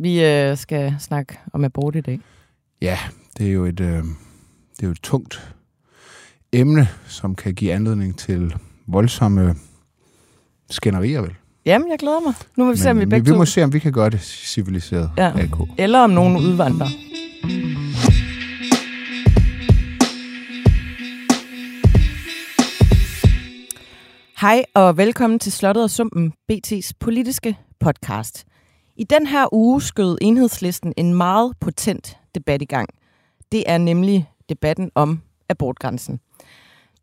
Vi øh, skal snakke om abort i dag. Ja, det er jo et, øh, det er jo et tungt emne, som kan give anledning til voldsomme skænderier, vel? Jamen, jeg glæder mig. Nu må vi se, om vi Men begge vi, vi to... må se, om vi kan gøre det civiliseret. Ja. AK. Eller om nogen udvandrer. Hej og velkommen til Slottet og Sumpen, BT's politiske podcast. I den her uge skød enhedslisten en meget potent debat i gang. Det er nemlig debatten om abortgrænsen.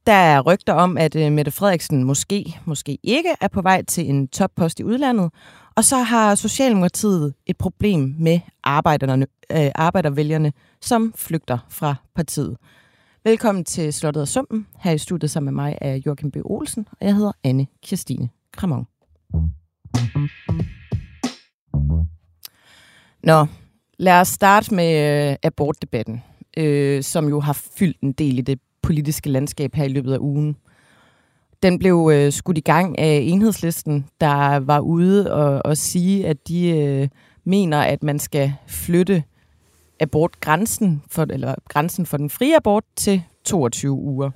Der er rygter om, at øh, Mette Frederiksen måske, måske ikke er på vej til en toppost i udlandet, og så har Socialdemokratiet et problem med arbejderne, øh, arbejdervælgerne, som flygter fra partiet. Velkommen til Slottet og Sumpen. Her i studiet sammen med mig er Joachim B. Olsen, og jeg hedder Anne Kirstine Kramon. Nå, lad os starte med øh, abortdebatten, øh, som jo har fyldt en del i det politiske landskab her i løbet af ugen. Den blev øh, skudt i gang af enhedslisten, der var ude og, og sige, at de øh, mener, at man skal flytte abortgrænsen for, eller grænsen for den frie abort til 22 uger.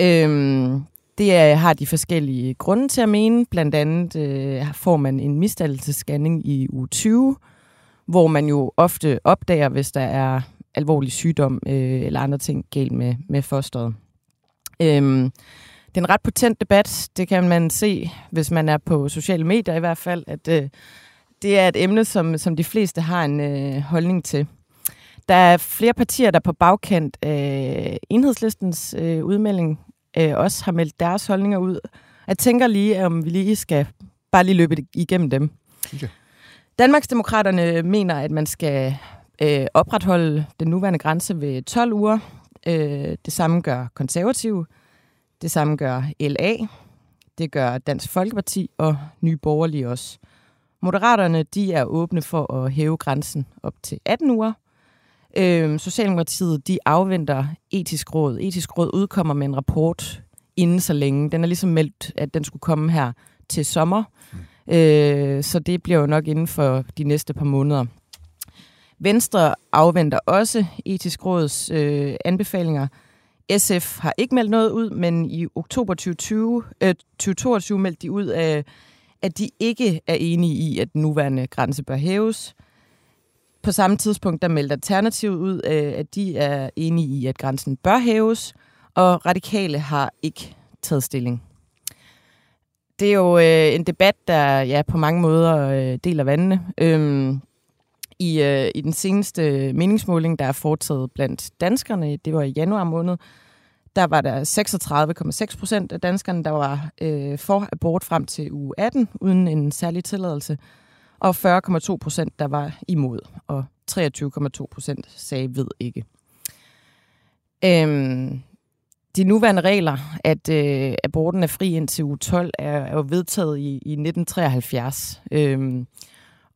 Øhm, det er, har de forskellige grunde til at mene. Blandt andet øh, får man en misdannelsesscanning i uge 20, hvor man jo ofte opdager, hvis der er alvorlig sygdom øh, eller andre ting galt med, med fosteret. Øhm, det er en ret potent debat. Det kan man se, hvis man er på sociale medier i hvert fald, at øh, det er et emne, som, som de fleste har en øh, holdning til. Der er flere partier, der på bagkant af enhedslistens øh, udmelding øh, også har meldt deres holdninger ud. Jeg tænker lige, om vi lige skal bare lige løbe igennem dem. Jeg. Danmarksdemokraterne mener, at man skal øh, opretholde den nuværende grænse ved 12 uger. Øh, det samme gør konservative. Det samme gør LA. Det gør Dansk Folkeparti og Nye Borgerlige også. Moderaterne de er åbne for at hæve grænsen op til 18 uger. Øh, Socialdemokratiet de afventer etisk råd. Etisk råd udkommer med en rapport inden så længe. Den er ligesom meldt, at den skulle komme her til sommer. Mm. Øh, så det bliver jo nok inden for de næste par måneder. Venstre afventer også etisk råds øh, anbefalinger. SF har ikke meldt noget ud, men i oktober 2020, øh, 2022 meldte de ud, af, at de ikke er enige i, at den nuværende grænse bør hæves. På samme tidspunkt der meldte Alternativet ud, øh, at de er enige i, at grænsen bør hæves, og radikale har ikke taget stilling. Det er jo øh, en debat, der ja, på mange måder øh, deler vandene. Øhm, i, øh, I den seneste meningsmåling, der er foretaget blandt danskerne, det var i januar måned, der var der 36,6 procent af danskerne, der var øh, for abort frem til uge 18, uden en særlig tilladelse, og 40,2 procent, der var imod, og 23,2 procent sagde ved ikke. Øhm, de nuværende regler, at øh, aborten er fri indtil uge 12, er, er jo vedtaget i, i 1973. Øhm,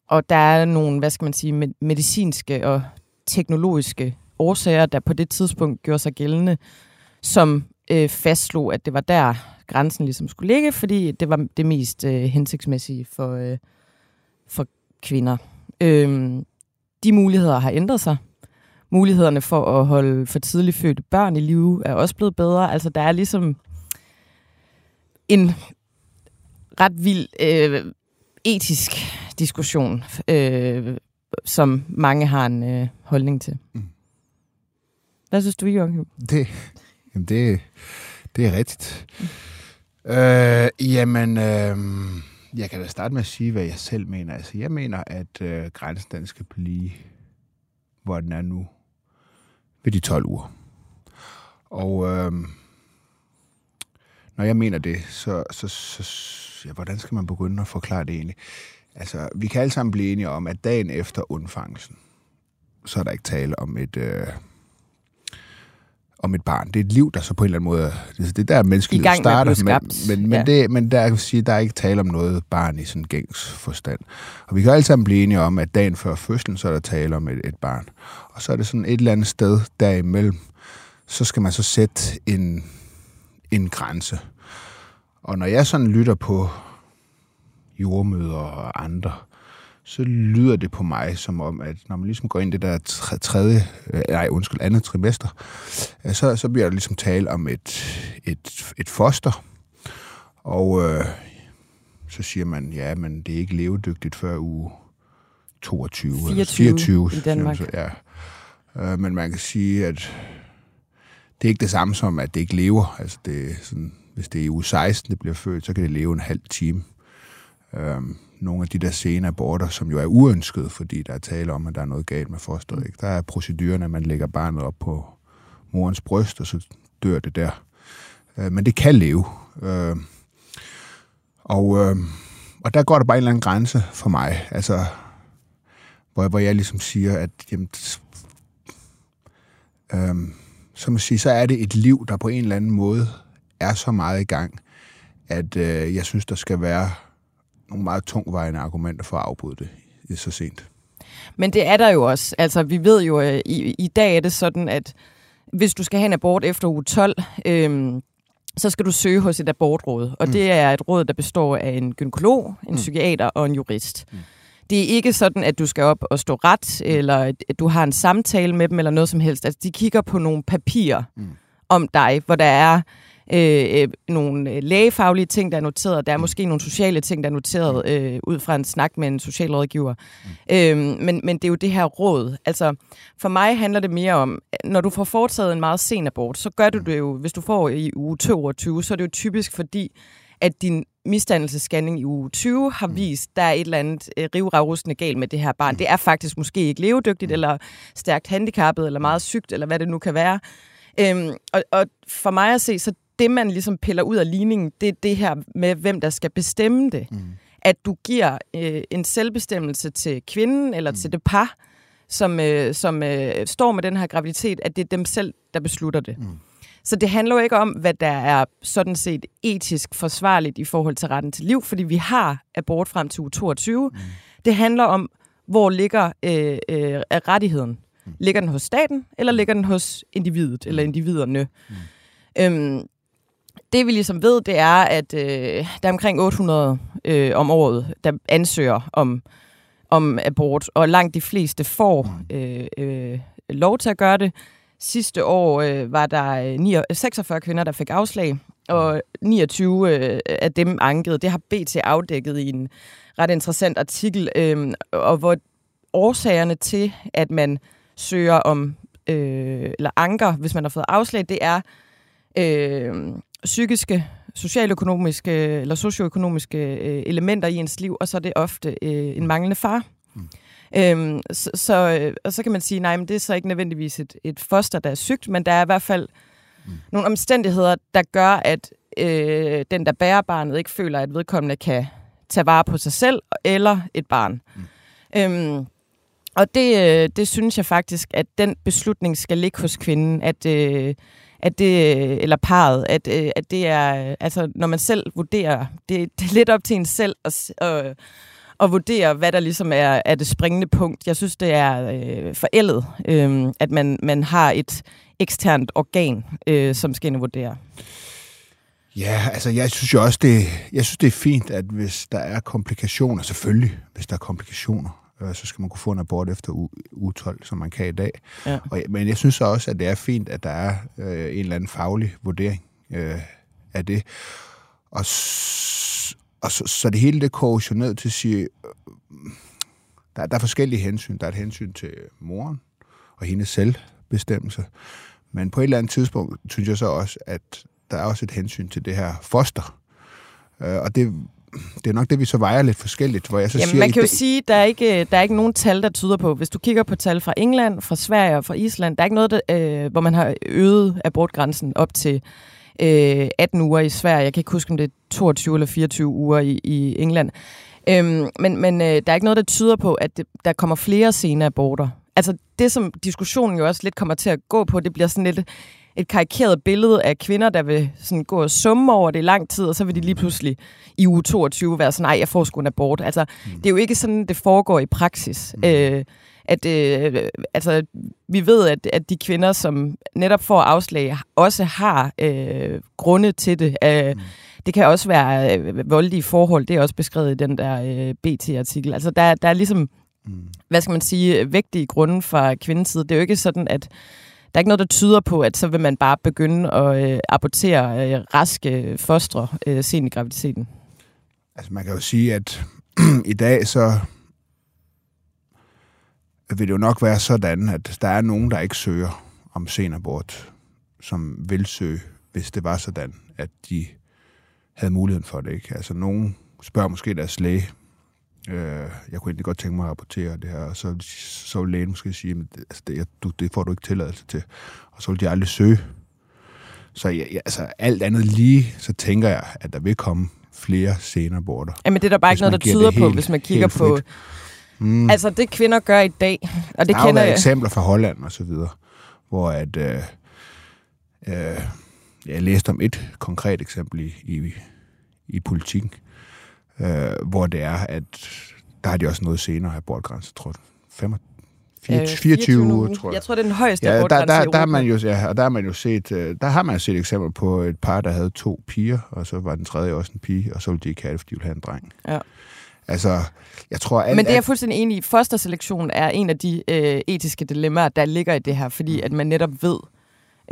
og der er nogle, hvad skal man sige, med- medicinske og teknologiske årsager, der på det tidspunkt gjorde sig gældende, som øh, fastslog, at det var der grænsen ligesom skulle ligge, fordi det var det mest øh, hensigtsmæssige for, øh, for kvinder. Øhm, de muligheder har ændret sig. Mulighederne for at holde for tidligt fødte børn i live er også blevet bedre. Altså der er ligesom en ret vild øh, etisk diskussion, øh, som mange har en øh, holdning til. Mm. Hvad synes du, Joachim? Det, jamen det, det er rigtigt. Øh, jamen, øh, jeg kan da starte med at sige, hvad jeg selv mener. Altså, jeg mener, at øh, grænsen den skal blive, hvor den er nu, ved de 12 uger. Og øh, når jeg mener det, så, så, så ja, hvordan skal man begynde at forklare det egentlig? Altså, vi kan alle sammen blive enige om, at dagen efter undfangelsen, så er der ikke tale om et... Øh, om et barn. Det er et liv, der så på en eller anden måde... Det er der, menneskelivet med starter. skabt. Men, men, men, Ja. det, men der, kan sige, der er ikke tale om noget barn i sådan gængs forstand. Og vi kan alle sammen blive enige om, at dagen før fødslen, så er der tale om et, et barn. Og så er det sådan et eller andet sted derimellem, så skal man så sætte en, en grænse. Og når jeg sådan lytter på jordmøder og andre, så lyder det på mig som om, at når man ligesom går ind i det der tredje, øh, nej undskyld, andet trimester, øh, så, så bliver der ligesom tale om et, et, et foster, og øh, så siger man, ja, men det er ikke levedygtigt før uge 22. 24 24 i Danmark. Så, ja. Øh, men man kan sige, at det er ikke det samme som, at det ikke lever. Altså det er sådan, hvis det er i uge 16, det bliver født, så kan det leve en halv time. Øh, nogle af de der sene aborter, som jo er uønskede, fordi der er tale om, at der er noget galt med fosteret. Ikke? Der er procedurerne, at man lægger barnet op på morens bryst, og så dør det der. Øh, men det kan leve. Øh, og, øh, og der går der bare en eller anden grænse for mig, altså, hvor, hvor jeg ligesom siger, at jamen, øh, så, må sige, så er det et liv, der på en eller anden måde er så meget i gang, at øh, jeg synes, der skal være nogle meget tungvejende argumenter for at afbryde det, det så sent. Men det er der jo også. Altså, vi ved jo, at i, i dag er det sådan, at hvis du skal have en abort efter uge 12, øhm, så skal du søge hos et abortråd. Og mm. det er et råd, der består af en gynekolog, en mm. psykiater og en jurist. Mm. Det er ikke sådan, at du skal op og stå ret, mm. eller at du har en samtale med dem, eller noget som helst. Altså, de kigger på nogle papirer mm. om dig, hvor der er øh, øh, nogle øh, lægefaglige ting, der er noteret. Der er mm. måske nogle sociale ting, der er noteret mm. øh, ud fra en snak med en socialrådgiver. Mm. Øh, men, men det er jo det her råd. Altså, for mig handler det mere om, når du får foretaget en meget sen abort, så gør du det jo, hvis du får i uge 22, så er det jo typisk fordi, at din misdannelsesscanning i uge 20 har vist, der er et eller andet øh, rivragrustende galt med det her barn. Det er faktisk måske ikke levedygtigt, eller stærkt handicappet, eller meget sygt, eller hvad det nu kan være. Øhm, og, og for mig at se, så det, man ligesom piller ud af ligningen, det er det her med, hvem der skal bestemme det. Mm. At du giver øh, en selvbestemmelse til kvinden eller mm. til det par, som, øh, som øh, står med den her graviditet, at det er dem selv, der beslutter det. Mm. Så det handler jo ikke om, hvad der er sådan set etisk forsvarligt i forhold til retten til liv, fordi vi har abort frem til uge 22. Mm. Det handler om, hvor ligger øh, øh, rettigheden. Mm. Ligger den hos staten, eller ligger den hos individet, eller individerne? Mm. Øhm, det vi ligesom ved, det er, at øh, der er omkring 800 øh, om året, der ansøger om, om abort, og langt de fleste får øh, øh, lov til at gøre det. Sidste år øh, var der 9, 46 kvinder, der fik afslag, og 29 øh, af dem ankede. Det har BT afdækket i en ret interessant artikel, øh, og hvor årsagerne til, at man søger om, øh, eller anker, hvis man har fået afslag, det er øh, psykiske, socialøkonomiske eller socioøkonomiske øh, elementer i ens liv, og så er det ofte øh, en manglende far. Mm. Øhm, så, så, øh, og så kan man sige, nej, men det er så ikke nødvendigvis et, et foster, der er sygt, men der er i hvert fald mm. nogle omstændigheder, der gør, at øh, den, der bærer barnet, ikke føler, at vedkommende kan tage vare på sig selv eller et barn. Mm. Øhm, og det, øh, det synes jeg faktisk, at den beslutning skal ligge hos kvinden, at, øh, at det, eller parret, at, øh, at det er, altså når man selv vurderer, det, det er lidt op til en selv at, at, at vurdere, hvad der ligesom er, er det springende punkt. Jeg synes, det er øh, forældet, øh, at man, man har et eksternt organ, øh, som skal ind og vurdere. Ja, altså jeg synes jo også, det, jeg synes, det er fint, at hvis der er komplikationer, selvfølgelig, hvis der er komplikationer, øh, så skal man kunne få en abort efter u, u 12, som man kan i dag. Ja. Og, men jeg synes også, at det er fint, at der er øh, en eller anden faglig vurdering øh, af det. Og, og så, så det hele det koges jo ned til at sige, øh, der, der er forskellige hensyn. Der er et hensyn til moren og hendes selvbestemmelse. Men på et eller andet tidspunkt synes jeg så også, at der er også et hensyn til det her foster. Øh, og det det er nok det, vi så vejer lidt forskelligt, hvor jeg så Jamen, siger... man kan jo sige, der er ikke der er ikke nogen tal, der tyder på, hvis du kigger på tal fra England, fra Sverige og fra Island, der er ikke noget, der, øh, hvor man har øget abortgrænsen op til øh, 18 uger i Sverige. Jeg kan ikke huske, om det er 22 eller 24 uger i, i England. Øhm, men men øh, der er ikke noget, der tyder på, at det, der kommer flere sene aborter. Altså det, som diskussionen jo også lidt kommer til at gå på, det bliver sådan lidt et karikeret billede af kvinder, der vil sådan gå og summe over det i lang tid, og så vil de lige pludselig i uge 22 være sådan, nej, jeg får sgu en abort. Altså, mm. det er jo ikke sådan, det foregår i praksis. Mm. Øh, at øh, altså, vi ved, at, at de kvinder, som netop får afslag, også har øh, grunde til det. Øh, mm. Det kan også være øh, voldelige forhold, det er også beskrevet i den der øh, BT-artikel. Altså der, der er ligesom, mm. hvad skal man sige, vægtige grunde fra kvindens side. Det er jo ikke sådan, at der er ikke noget, der tyder på, at så vil man bare begynde at øh, abortere øh, raske fostre øh, sent i graviditeten. Altså man kan jo sige, at i dag så vil det jo nok være sådan, at der er nogen, der ikke søger om senabort, som vil søge, hvis det var sådan, at de havde muligheden for det. Ikke? Altså nogen spørger måske deres læge, øh, jeg kunne egentlig godt tænke mig at rapportere det her, og så, så vil lægen måske sige, at altså, det, du, det får du ikke tilladelse til, og så vil de aldrig søge. Så ja, ja, altså, alt andet lige, så tænker jeg, at der vil komme flere senaborter. Jamen det er der bare ikke noget, der tyder på, helt, hvis man kigger på... Mm. Altså det kvinder gør i dag, og det der kender jeg... eksempler fra Holland og så videre, hvor at... Øh, øh, jeg læste om et konkret eksempel i, i, i politikken, øh, hvor det er, at der har de også noget senere abortgrænse, tror jeg. 24, 24 uger, tror jeg. Jeg tror, det er den højeste ja, der, der, der, har man jo, ja, og der har man jo set, øh, der har man set eksempel på et par, der havde to piger, og så var den tredje også en pige, og så ville de ikke have det, fordi de ville have en dreng. Ja. Altså, jeg tror... Alt, Men det er jeg fuldstændig enig i. Fosterselektion er en af de øh, etiske dilemmaer, der ligger i det her, fordi at man netop ved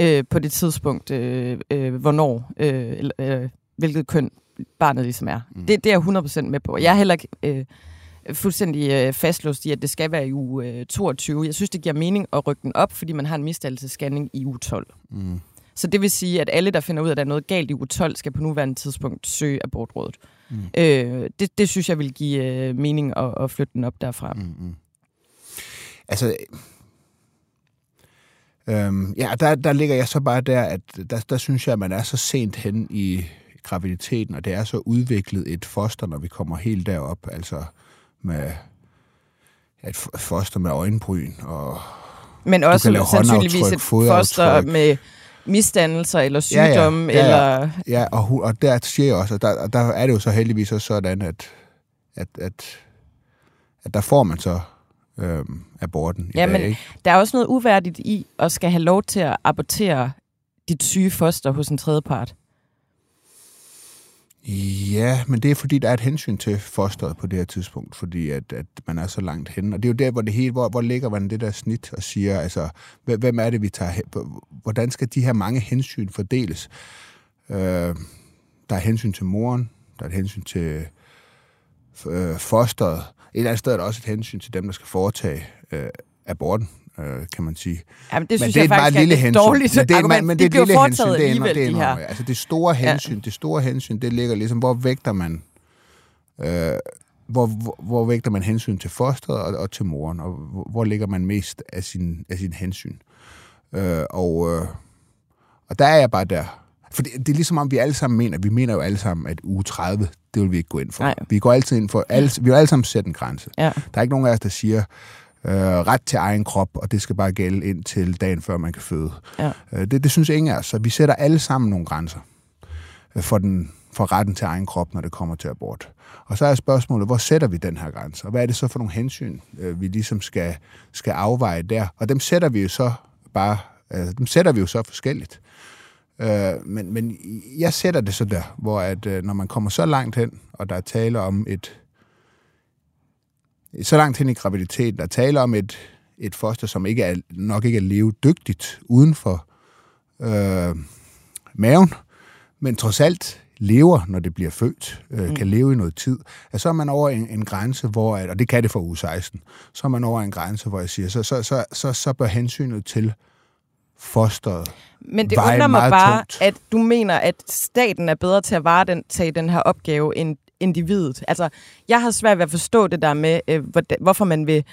øh, på det tidspunkt, øh, øh, hvornår, øh, øh, hvilket køn barnet ligesom er. Mm. Det, det er jeg 100% med på. Jeg er heller ikke øh, fuldstændig øh, fastlåst i, at det skal være i uge øh, 22. Jeg synes, det giver mening at rykke den op, fordi man har en misdannelsesscanning i uge 12. Mm. Så det vil sige, at alle, der finder ud af, at der er noget galt i uge 12, skal på nuværende tidspunkt søge abortrådet. Mm. Øh, det, det synes jeg vil give øh, mening at, at flytte den op derfra. Mm, mm. Altså, øhm, ja, der, der ligger jeg så bare der, at der, der synes jeg, at man er så sent hen i graviditeten, og det er så udviklet et foster, når vi kommer helt derop, altså med et foster med øjenbryn, og Men også sandsynligvis et foster med misdannelser eller sygdomme. Ja, ja, ja, ja. eller... ja og, og der jeg også, og der, der er det jo så heldigvis også sådan, at, at, at, at der får man så øhm, aborten i ja, dag, men ikke? der er også noget uværdigt i at skal have lov til at abortere dit syge foster hos en tredjepart. Ja, men det er fordi, der er et hensyn til fosteret på det her tidspunkt, fordi at, at man er så langt henne. Og det er jo der, hvor det hele, hvor, hvor ligger man det der snit og siger, altså, hvem er det, vi tager hen? Hvordan skal de her mange hensyn fordeles? Øh, der er hensyn til moren, der er et hensyn til øh, fosteret. Et eller andet sted er der også et hensyn til dem, der skal foretage øh, aborten øh, kan man sige. Jamen, det synes men det er jeg faktisk lille er et dårligt men det er, argument. Men det er de et lille hensyn. Det er, det er, de her. Altså det store hensyn, ja. det store hensyn, det ligger ligesom, hvor vægter man øh, hvor, hvor, hvor vægter man hensyn til fosteret og, og til moren, og hvor, hvor ligger man mest af sin, af sin hensyn. Øh, og, øh, og der er jeg bare der. For det, det er ligesom om, vi alle sammen mener, vi mener jo alle sammen, at uge 30, det vil vi ikke gå ind for. Nej. Vi går altid ind for, alle, vi vil alle sammen sætte en grænse. Ja. Der er ikke nogen af os, der siger, øh, ret til egen krop, og det skal bare gælde ind til dagen, før man kan føde. Ja. Øh, det, det synes ingen af os, så vi sætter alle sammen nogle grænser øh, for, den, for retten til egen krop, når det kommer til abort. Og så er spørgsmålet, hvor sætter vi den her grænse? Og hvad er det så for nogle hensyn, øh, vi ligesom skal, skal afveje der? Og dem sætter vi jo så bare, øh, dem sætter vi jo så forskelligt. Øh, men, men jeg sætter det så der, hvor at, øh, når man kommer så langt hen, og der er tale om et så langt hen i graviditeten, der taler om et, et foster, som ikke er, nok ikke er levedygtigt uden for øh, maven, men trods alt lever, når det bliver født, øh, mm. kan leve i noget tid, at så er man over en, en grænse, hvor, og det kan det for uge 16, så er man over en grænse, hvor jeg siger, så, så, så, så, så bør hensynet til fosteret Men det undrer mig bare, tungt. at du mener, at staten er bedre til at vare den, tage den her opgave, end individet. Altså, jeg har svært ved at forstå det der med, øh, hvorfor man vil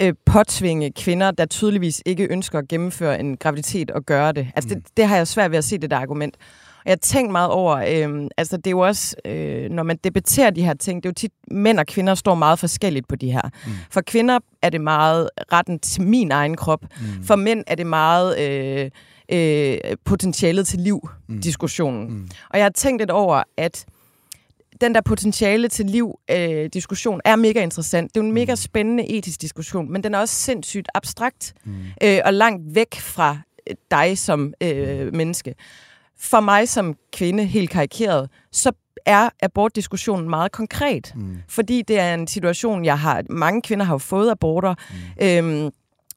øh, påtvinge kvinder, der tydeligvis ikke ønsker at gennemføre en graviditet og gøre det. Altså, mm. det, det har jeg svært ved at se, det der argument. Og jeg har tænkt meget over, øh, altså det er jo også, øh, når man debatterer de her ting, det er jo tit, mænd og kvinder står meget forskelligt på de her. Mm. For kvinder er det meget retten til min egen krop. Mm. For mænd er det meget øh, øh, potentialet til liv-diskussionen. Mm. Mm. Og jeg har tænkt lidt over, at den der potentiale til liv-diskussion øh, er mega interessant. Det er jo en mega spændende etisk diskussion, men den er også sindssygt abstrakt mm. øh, og langt væk fra øh, dig som øh, menneske. For mig som kvinde, helt karikeret, så er abortdiskussionen meget konkret. Mm. Fordi det er en situation, jeg har... Mange kvinder har jo fået aborter. Mm. Øhm,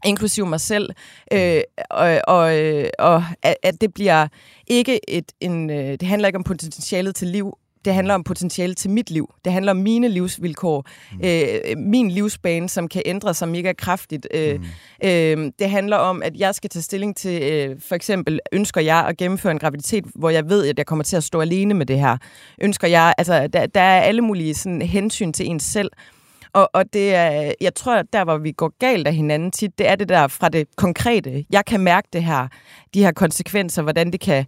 inklusive mig selv, øh, og, og, øh, og at det bliver ikke et, en, øh, det handler ikke om potentialet til liv, det handler om potentiale til mit liv. Det handler om mine livsvilkår. Mm. Øh, min livsbane, som kan ændre sig mega kraftigt. Øh, mm. øh, det handler om, at jeg skal tage stilling til, øh, for eksempel, ønsker jeg at gennemføre en graviditet, hvor jeg ved, at jeg kommer til at stå alene med det her. Ønsker jeg, altså, der, der er alle mulige sådan, hensyn til en selv. Og, og det er, jeg tror, at der, hvor vi går galt af hinanden tit, det er det der fra det konkrete. Jeg kan mærke det her, de her konsekvenser, hvordan det kan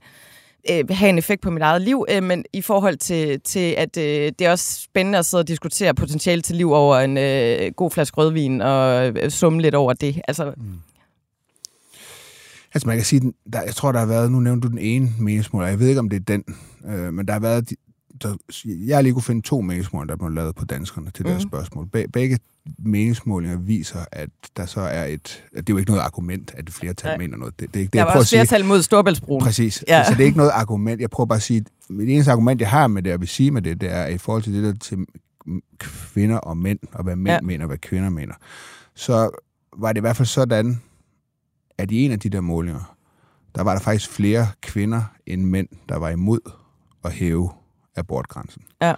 øh, have en effekt på mit eget liv, øh, men i forhold til, til at øh, det er også spændende at sidde og diskutere potentiale til liv over en øh, god flaske rødvin og øh, summe lidt over det. Altså, mm. Altså man kan sige, der, jeg tror, der har været, nu nævnte du den ene meningsmål, jeg ved ikke, om det er den, øh, men der har været der, jeg lige kunne finde to meningsmålinger, der blev lavet på danskerne til mm. deres spørgsmål. Be, begge meningsmålinger viser, at der så er et... At det er jo ikke noget argument, at det flertal Nej. mener noget. Det, det, det, der var også flertal mod Storbæltsbroen. Præcis. Ja. Så det er ikke noget argument. Jeg prøver bare at sige, det eneste argument, jeg har med det, og vil sige med det, det er i forhold til det der til kvinder og mænd, og hvad mænd ja. mener, og hvad kvinder mener. Så var det i hvert fald sådan, at i en af de der målinger, der var der faktisk flere kvinder end mænd, der var imod at hæve abortgrænsen. Ja.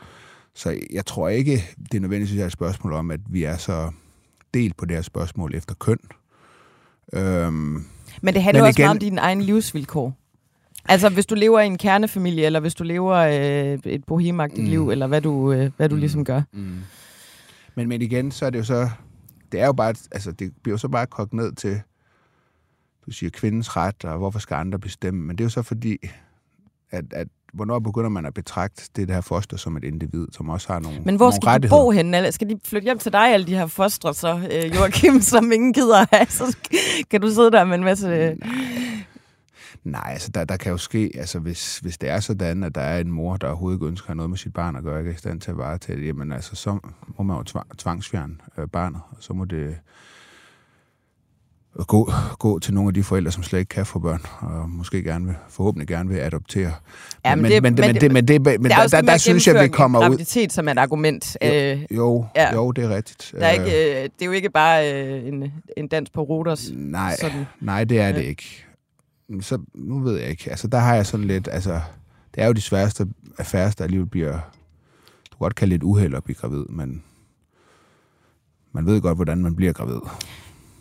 Så jeg tror ikke, det er nødvendigvis et spørgsmål om, at vi er så delt på det her spørgsmål efter køn. Øhm, men det handler men også igen, meget om dine egne livsvilkår. Altså, hvis du lever i en kernefamilie, eller hvis du lever øh, et bohemagtigt mm. liv, eller hvad du, øh, hvad du mm. ligesom gør. Mm. Men, men igen, så er det jo så... Det er jo bare... Altså, det bliver jo så bare kogt ned til... Du siger kvindens ret, og hvorfor skal andre bestemme? Men det er jo så fordi, at, at hvornår begynder man at betragte det her foster som et individ, som også har nogle Men hvor nogle skal de bo henne? Skal de flytte hjem til dig, alle de her fostre, så øh, Joachim, som ingen gider have? Så kan du sidde der med en masse... Øh... Nej, altså der, der kan jo ske, altså hvis, hvis det er sådan, at der er en mor, der overhovedet ikke ønsker noget med sit barn at gøre, ikke er i stand til at varetage det, jamen altså, så må man jo tvangsfjerne øh, barnet, og så må det at gå, gå til nogle af de forældre, som slet ikke kan få børn, og måske gerne vil, forhåbentlig gerne vil adoptere. Ja, men, men, det, men, men, det, men, det, men, der, der, der synes jeg, vi kommer ud... som et argument. Jo, øh, jo, ja. jo, det er rigtigt. Der er ikke, øh, det er jo ikke bare øh, en, en dans på roters. Nej, sådan. nej det er ja. det ikke. Så nu ved jeg ikke. Altså, der har jeg sådan lidt... Altså, det er jo de sværeste affærer, der alligevel bliver... Du kan godt kalde det et uheld at blive gravid, men man ved godt, hvordan man bliver gravid.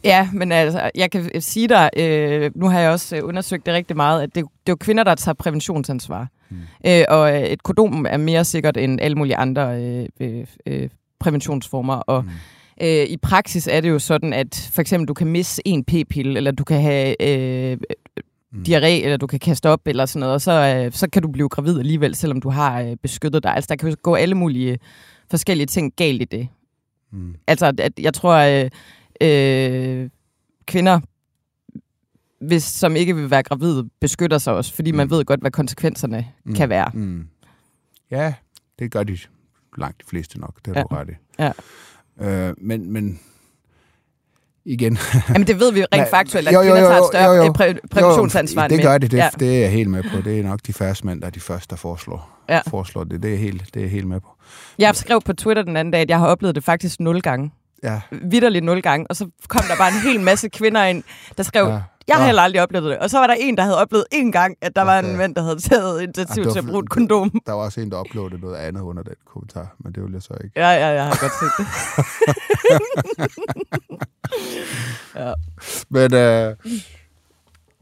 Ja, men altså, jeg kan sige dig, øh, nu har jeg også øh, undersøgt det rigtig meget, at det, det er jo kvinder, der tager præventionsansvar. Mm. Øh, og øh, et kondom er mere sikkert end alle mulige andre øh, øh, øh, præventionsformer. Og mm. øh, i praksis er det jo sådan, at for eksempel du kan misse en p-pille, eller du kan have øh, mm. diarré, eller du kan kaste op, eller sådan noget, og så, øh, så kan du blive gravid alligevel, selvom du har øh, beskyttet dig. Altså, der kan jo gå alle mulige forskellige ting galt i det. Mm. Altså, at jeg tror... Øh, øh, kvinder, hvis, som ikke vil være gravide, beskytter sig også, fordi mm. man ved godt, hvad konsekvenserne mm. kan være. Mm. Ja, det gør de langt de fleste nok, det har ja. du ret i. Ja. Øh, men, men igen... Jamen det ved vi rent faktuelt, at jo, jo, jo, kvinder tager et større jo, jo. Præ- præventionsansvar. Det gør de, det, ja. det er jeg helt med på. Det er nok de færreste mænd, der er de første, der foreslår, ja. foreslår det. Det er, helt, det er jeg helt med på. Jeg skrev på Twitter den anden dag, at jeg har oplevet det faktisk nul gange ja. vidderligt nul gange, og så kom der bare en hel masse kvinder ind, der skrev, ja. jeg har heller aldrig oplevet det. Og så var der en, der havde oplevet en gang, at der var en mand, der havde taget initiativ ja, til at bruge et kondom. Der var også en, der uploadede noget andet under den kommentar, men det ville jeg så ikke. Ja, ja, jeg har godt set det. ja. Men... Øh,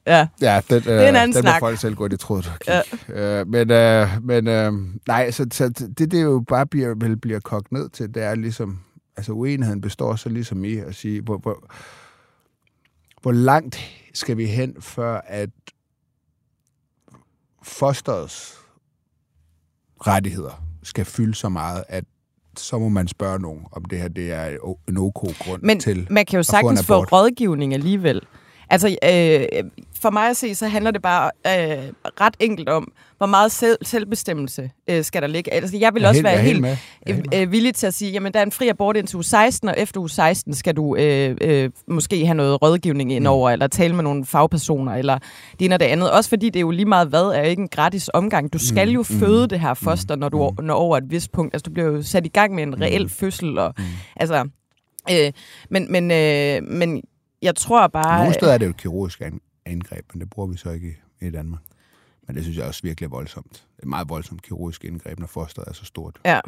Ja, ja den, det er en anden den snak. må folk selv gå i tråd. Ja. Øh, men øh, men øh, nej, så, så det, det jo bare bliver, vel bliver kogt ned til, det er ligesom, altså uenigheden består så ligesom i at sige, hvor, hvor, hvor langt skal vi hen, før at fosterets rettigheder skal fylde så meget, at så må man spørge nogen, om det her det er en ok grund Men til man kan jo sagtens få, få rådgivning alligevel. Altså, øh, for mig at se, så handler det bare øh, ret enkelt om, hvor meget selv, selvbestemmelse øh, skal der ligge. Altså, jeg vil Jeg også helt- være helt, helt øh, øh, villig til at sige, jamen, der er en fri abort indtil uge 16, og efter uge 16 skal du øh, øh, måske have noget rådgivning Mm. indover, eller tale med nogle fagpersoner, eller det ene og det andet. Også fordi det er jo lige meget hvad, er ikke en gratis omgang. Du skal Mm, jo mm, føde det her foster, når du mm. når over et vist punkt. Altså, du bliver jo sat i gang med en reel fødsel, og Mm. altså... Øh, men, men, øh, men jeg tror bare... Nogle steder er det jo et kirurgisk an- angreb, men det bruger vi så ikke i, Danmark. Men det synes jeg også virkelig er voldsomt. Det er et meget voldsomt kirurgisk indgreb, når fosteret er så stort. Ja,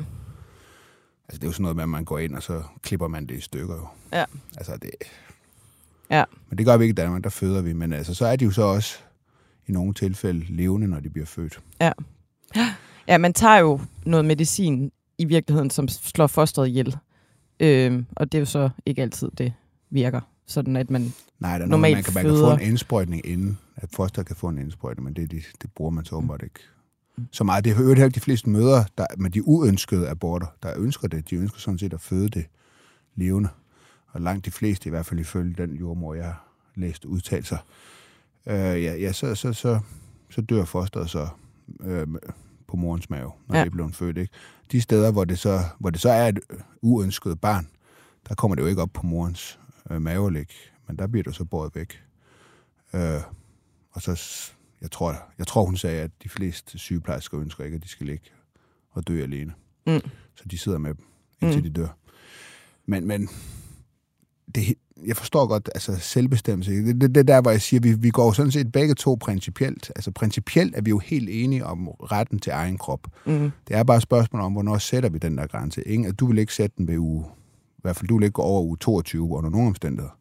Altså, det er jo sådan noget med, at man går ind, og så klipper man det i stykker jo. Ja. Altså, det... Ja. Men det gør vi ikke i Danmark, der føder vi. Men altså, så er de jo så også i nogle tilfælde levende, når de bliver født. ja, man tager jo noget medicin i virkeligheden, som slår fosteret ihjel. Øh, og det er jo så ikke altid, det virker. Sådan at man... Nej, der er noget, Normalt man kan, man kan få en indsprøjtning inden, at foster kan få en indsprøjtning, men det, det, det bruger man så åbenbart ikke. Så meget. Det er jo ikke de fleste møder der, med de uønskede aborter, der ønsker det. De ønsker sådan set at føde det levende. Og langt de fleste, i hvert fald ifølge den jordmor, jeg har læst udtalelser, øh, ja, ja så, så, så, så dør fosteret så øh, på morens mave, når Ja. det er blevet født. Ikke? De steder, hvor det, så, hvor det så er et uønsket barn, der kommer det jo ikke op på morens øh, mavelæg, men der bliver det så båret væk. Øh, og så, jeg tror, jeg tror, hun sagde, at de fleste sygeplejersker ønsker ikke, at de skal ligge og dø alene. Mm. Så de sidder med dem, indtil Mm. de dør. Men, men det, jeg forstår godt, altså selvbestemmelse. Det, det, det er der, hvor jeg siger, vi, vi går jo sådan set begge to principielt. Altså principielt er vi jo helt enige om retten til egen krop. Mm, Det er bare et spørgsmål om, hvornår sætter vi den der grænse. Ingen, du vil ikke sætte den ved uge, i hvert fald du vil ikke gå over uge 22 under nogen omstændigheder.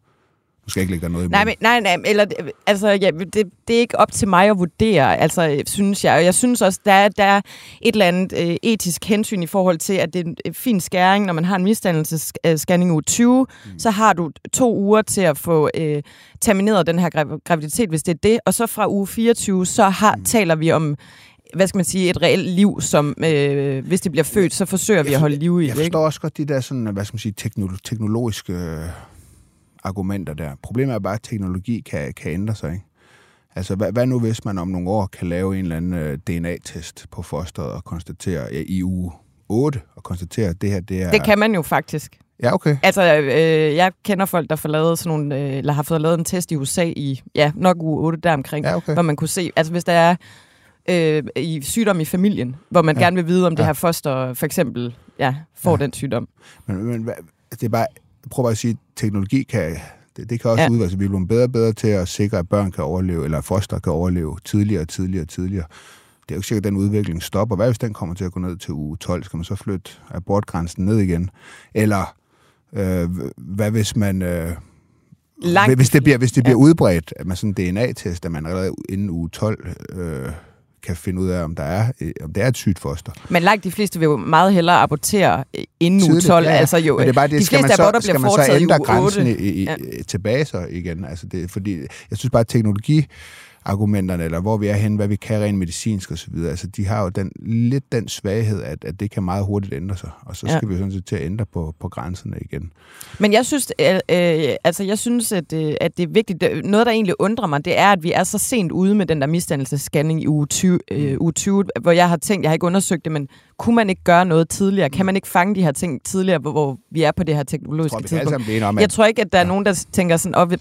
Du skal ikke lægge dig noget imod. Nej, men, nej, nej, eller, altså, ja, det, det er ikke op til mig at vurdere, altså, synes jeg. Og jeg synes også, der er, der er et eller andet øh, etisk hensyn i forhold til, at det er en øh, fin skæring, når man har en misdannelsesscanning uge 20, mm. så har du to uger til at få øh, termineret den her grav- graviditet, hvis det er det. Og så fra uge 24, så har, mm. taler vi om hvad skal man sige, et reelt liv, som øh, hvis det bliver født, så forsøger vi at holde liv i Jeg det. Ikke? forstår også godt de der sådan, hvad skal man sige, teknolo- teknologiske øh, argumenter der. Problemet er bare, at teknologi kan, kan ændre sig, ikke? Altså, hvad, hvad nu hvis man om nogle år kan lave en eller anden øh, DNA-test på fosteret og konstatere ja, i uge 8 og konstatere, at det her, det er... Det kan man jo faktisk. Ja, okay. Altså, øh, jeg kender folk, der får lavet sådan nogle, øh, eller har fået lavet en test i USA i, ja, nok uge 8 deromkring, Ja, okay. hvor man kunne se, altså hvis der er øh, i sygdom i familien, hvor man Ja. ja. gerne vil vide, om det Ja. her foster for eksempel ja, får Ja. ja. den sygdom. Men, men det er bare, prøver bare at sige, teknologi kan, det, det kan også ja. Ja. udvikle sig. Vi er blevet bedre og bedre til at sikre, at børn kan overleve, eller foster kan overleve tidligere og tidligere og tidligere. Det er jo ikke sikkert, at den udvikling stopper. Hvad hvis den kommer til at gå ned til uge 12? Skal man så flytte abortgrænsen ned igen? Eller øh, hvad hvis man... Øh, Langt hvis det bliver, hvis det Ja. bliver udbredt, at man sådan en DNA-test, at man allerede inden uge 12 øh, kan finde ud af, om der er, øh, om det er et sygt foster. Men langt de fleste vil jo meget hellere abortere øh, inden uge Tidligt, 12. ja. Altså jo, Men det er bare det, de skal man så, aborter skal bliver man så ændre grænsen 8. i, i, Ja. ja. tilbage så igen? Altså det, fordi jeg synes bare, at teknologiargumenterne, eller hvor vi er henne, hvad vi kan rent medicinsk osv., altså de har jo den, lidt den svaghed, at, at det kan meget hurtigt ændre sig. Og så Ja. skal vi jo sådan set til at ændre på, på grænserne igen. Men jeg synes, øh, øh, altså jeg synes at, øh, at det er vigtigt. Noget, der egentlig undrer mig, det er, at vi er så sent ude med den der misdannelsesscanning i uge 20, øh, uge 20, hvor jeg har tænkt, jeg har ikke undersøgt det, men kunne man ikke gøre noget tidligere? Kan man ikke fange de her ting tidligere, hvor, hvor vi er på det her Jeg teknologiske tror, kan alle tidspunkt? om, Jeg tror ikke, at der er nogen, der tænker sådan, at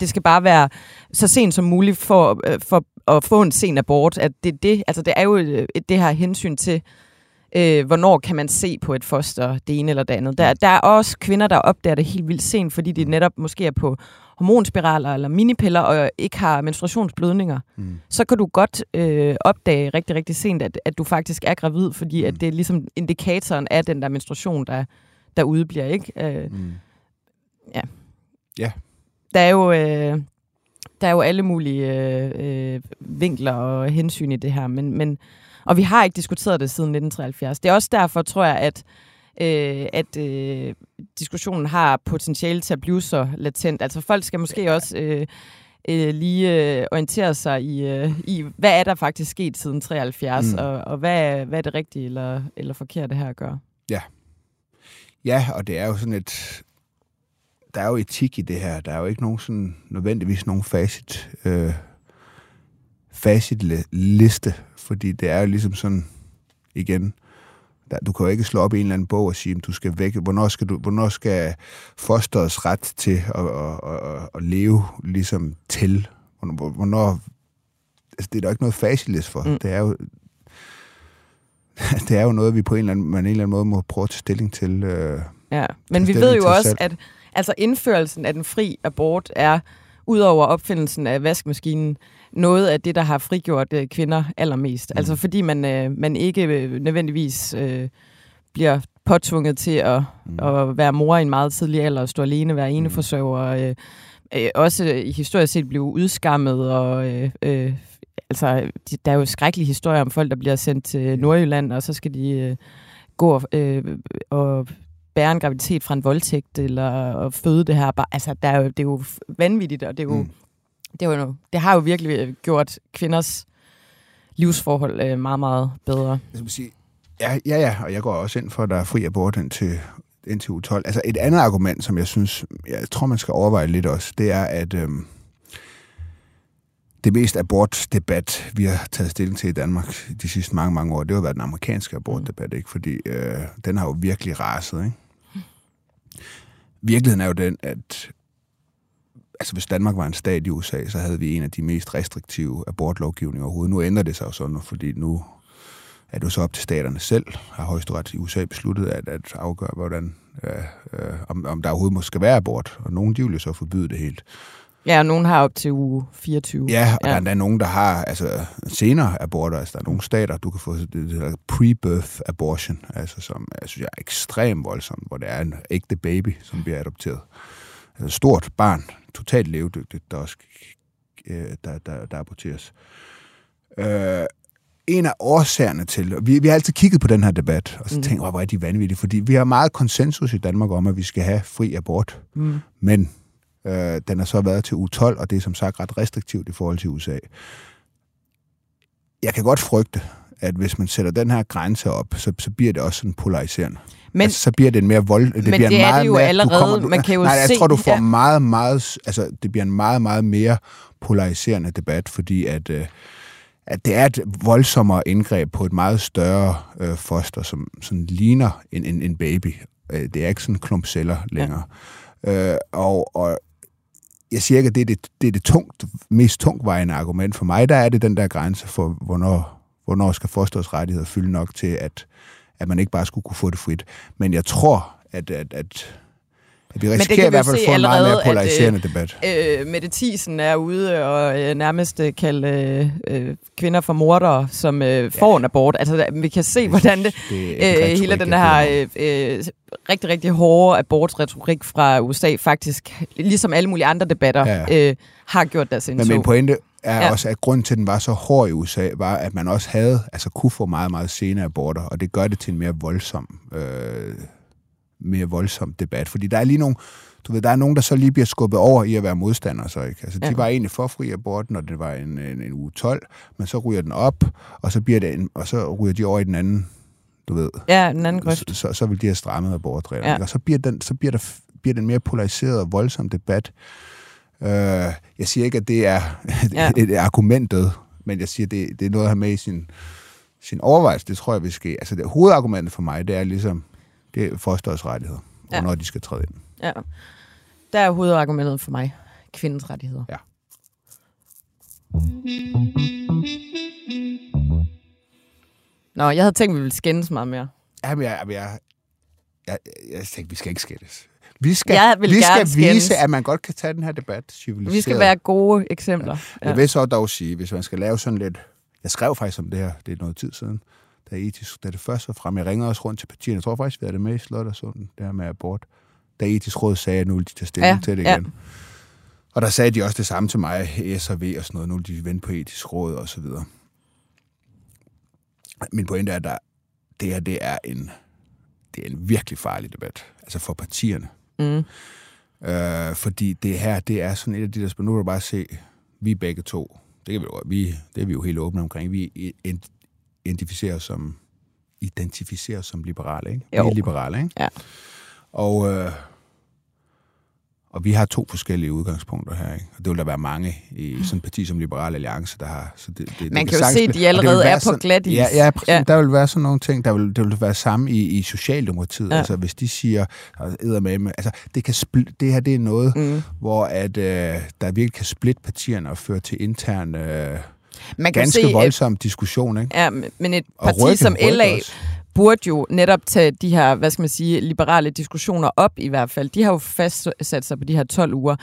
det skal bare være så sent som muligt for, øh, for at få en sen abort. At det, det, altså det er jo et, et, det her hensyn til, øh, hvornår kan man se på et foster, det ene eller det andet. Der, der er også kvinder, der opdager det helt vildt sent, fordi de netop måske er på hormonspiraler eller minipiller og ikke har menstruationsblødninger. Mm. Så kan du godt øh, opdage rigtig, rigtig sent, at, at du faktisk er gravid, fordi at det er ligesom indikatoren af den der menstruation, der, der udbliver. Ikke? Øh, Mm. Der er jo, øh, der er jo alle mulige øh, øh, vinkler og hensyn i det her, men, men, og vi har ikke diskuteret det siden 1973. Det er også derfor, tror jeg, at, øh, at øh, diskussionen har potentiale til at blive så latent. Altså folk skal måske også øh, øh, lige øh, orientere sig i, øh, i, hvad er der faktisk sket siden 73, Mm. og, og hvad, hvad er det rigtige eller, eller forkerte her at gøre. Ja, og det er jo sådan et... der er jo etik i det her. Der er jo ikke nogen sådan, nødvendigvis nogen facit, øh, facitliste, fordi det er jo ligesom sådan, igen, der, du kan jo ikke slå op i en eller anden bog og sige, du skal væk. Hvornår skal, du, hvornår skal fosterets ret til at, at, at, at leve ligesom til? Hvornår, hvornår altså, det er der ikke noget facitlist for. Mm. Det er jo det er jo noget, vi på en eller anden, man en eller anden måde må prøve at tage stilling til. Øh, ja, men vi ved jo også, selv. at altså indførelsen af den fri abort er, udover opfindelsen af vaskemaskinen, noget af det, der har frigjort øh, kvinder allermest. Mm. Altså fordi man, øh, man ikke øh, nødvendigvis øh, bliver påtvunget til at, mm. at være mor i en meget tidlig alder, og stå alene, være eneforsørger, øh, øh, også i historisk set blive udskammet og øh, øh, altså, der er jo skrækkelige historier om folk, der bliver sendt til Nordjylland, og så skal de øh, gå og, øh, og bære en graviditet fra en voldtægt, eller og føde det her. Bare, altså, der er jo, det er jo vanvittigt, og det, er jo, mm. det, er jo, det har jo virkelig gjort kvinders livsforhold øh, meget, meget bedre. Jeg skal sige, ja, ja, ja, og jeg går også ind for, at der er fri abort indtil, indtil u 12. Altså et andet argument, som jeg synes, jeg tror, man skal overveje lidt også, det er, at... Øh, det mest abortdebat, vi har taget stilling til i Danmark de sidste mange, mange år, det har været den amerikanske abortdebat, ikke? fordi øh, den har jo virkelig raset. Ikke? Virkeligheden er jo den, at altså hvis Danmark var en stat i USA, så havde vi en af de mest restriktive abortlovgivninger overhovedet. Nu ændrer det sig jo sådan, fordi nu er det jo så op til staterne selv, har højesteret i USA besluttet at, at afgøre, hvordan, øh, øh, om, om der overhovedet måske skal være abort, og nogen de vil jo så forbyde det helt. Ja, og nogen har op til uge 24. Ja, og ja. der er endda nogen, der har altså, senere aborter. Altså, der er nogle stater, du kan få det, det der pre-birth abortion, altså, som jeg synes jeg er ekstremt voldsomt, hvor det er en ægte baby, som bliver adopteret. Altså stort barn, totalt levedygtigt, der også øh, der, der, der aborteres. Øh, en af årsagerne til, vi, vi har altid kigget på den her debat, og så mm. tænkt, hvor er de vanvittige, fordi vi har meget konsensus i Danmark om, at vi skal have fri abort. Mm. Men Øh, den har så været til U12, og det er som sagt ret restriktivt i forhold til USA. Jeg kan godt frygte, at hvis man sætter den her grænse op, så, så bliver det også sådan polariserende. Men, altså, så bliver det en mere vold... Det men bliver det en meget er det jo mere, allerede. Kommer, du, man kan jo nej, jeg se, tror, du får ja. meget, meget... Altså, det bliver en meget, meget mere polariserende debat, fordi at... Øh, at det er et voldsommere indgreb på et meget større øh, foster, som sådan ligner en, en, en baby. Øh, det er ikke sådan klumpceller længere. Ja. Øh, og, og jeg siger ikke, at det er det, det, er det tungt, mest tungtvejende argument. For mig der er det den der grænse for, hvornår, hvornår skal fosterets rettigheder fylde nok til, at, at man ikke bare skulle kunne få det frit. Men jeg tror, at, at, at vi risikerer i hvert fald at få en meget mere polariserende at, øh, debat. Øh, Mette Thiesen er ude og øh, nærmest øh, kalde øh, øh, kvinder for mordere, som øh, får ja. en abort. Altså, der, vi kan se, hvordan det, det øh, hele den her øh, øh, rigtig, rigtig hårde abortretorik fra USA faktisk, ligesom alle mulige andre debatter, ja. øh, har gjort deres indtog. Men min pointe er ja. også, at grunden til, at den var så hård i USA, var, at man også havde, altså kunne få meget, meget sene aborter, og det gør det til en mere voldsom øh, mere voldsom debat. Fordi der er lige nogle, du ved, der er nogen, der så lige bliver skubbet over i at være modstandere, så ikke? Altså, de ja. var egentlig for fri abort, når det var en, en, en uge 12, men så ryger den op, og så, bliver det en, og så ryger de over i den anden, du ved. Ja, den anden grøft. Så, så, så vil de have strammet abortregler. Ja. Og så bliver, den, så bliver der bliver den mere polariseret og voldsom debat. Uh, jeg siger ikke, at det er ja. et, et argumentet, men jeg siger, det, det er noget at have med i sin, sin overvejelse. Det tror jeg, vi skal. Altså, det hovedargumentet for mig, det er ligesom, det er fosterets rettigheder, ja. når de skal træde ind. Ja. Der er hovedargumentet for mig. Kvindens rettigheder. Ja. Nå, jeg havde tænkt, at vi ville skændes meget mere. Jamen, jeg, jeg, jeg, jeg, jeg tænkte, vi skal ikke skændes. Vi skal, vi skal vise, skændes. at man godt kan tage den her debat civiliseret. Vi skal være gode eksempler. Ja. Jeg vil så dog sige, hvis man skal lave sådan lidt... Jeg skrev faktisk om det her, det er noget tid siden da, etisk, da det først var frem. Jeg ringer også rundt til partierne. Jeg tror faktisk, vi havde det med i Slot og sådan, det her med abort. Da etisk råd sagde, at nu ville de tage stilling ja, til det igen. Ja. Og der sagde de også det samme til mig, S og V og sådan noget. Nu vil de vente på etisk råd og så videre. Min pointe er, at der, det her det er, en, det er en virkelig farlig debat. Altså for partierne. Mm. Øh, fordi det her, det er sådan et af de der Nu kan du bare se, vi er begge to. Det, kan vi jo, vi, det er vi jo helt åbne omkring. Vi identificerer som identificerer som liberale, ikke? Jo. Vi er liberale, ikke? Ja. Og, øh, Og vi har to forskellige udgangspunkter her, ikke? Og det vil der være mange i sådan et parti som Liberal Alliance, der har. Så det, det, Man det kan jo sagtens se, at de allerede er på sådan- glat is. Ja, ja, præcis. Ja. Der vil være sådan nogle ting, der vil, det vil være samme i, i Socialdemokratiet. Ja. Altså hvis de siger, med, med, altså det, kan spl- det her det er noget, Mm. mm. hvor at, øh, der virkelig kan splitte partierne og føre til intern, øh, Man kan ganske se, at- voldsom diskussion. Ikke? Ja, men et parti rykke- som LA burde jo netop tage de her, hvad skal man sige, liberale diskussioner op i hvert fald. De har jo fastsat sig på de her 12 uger.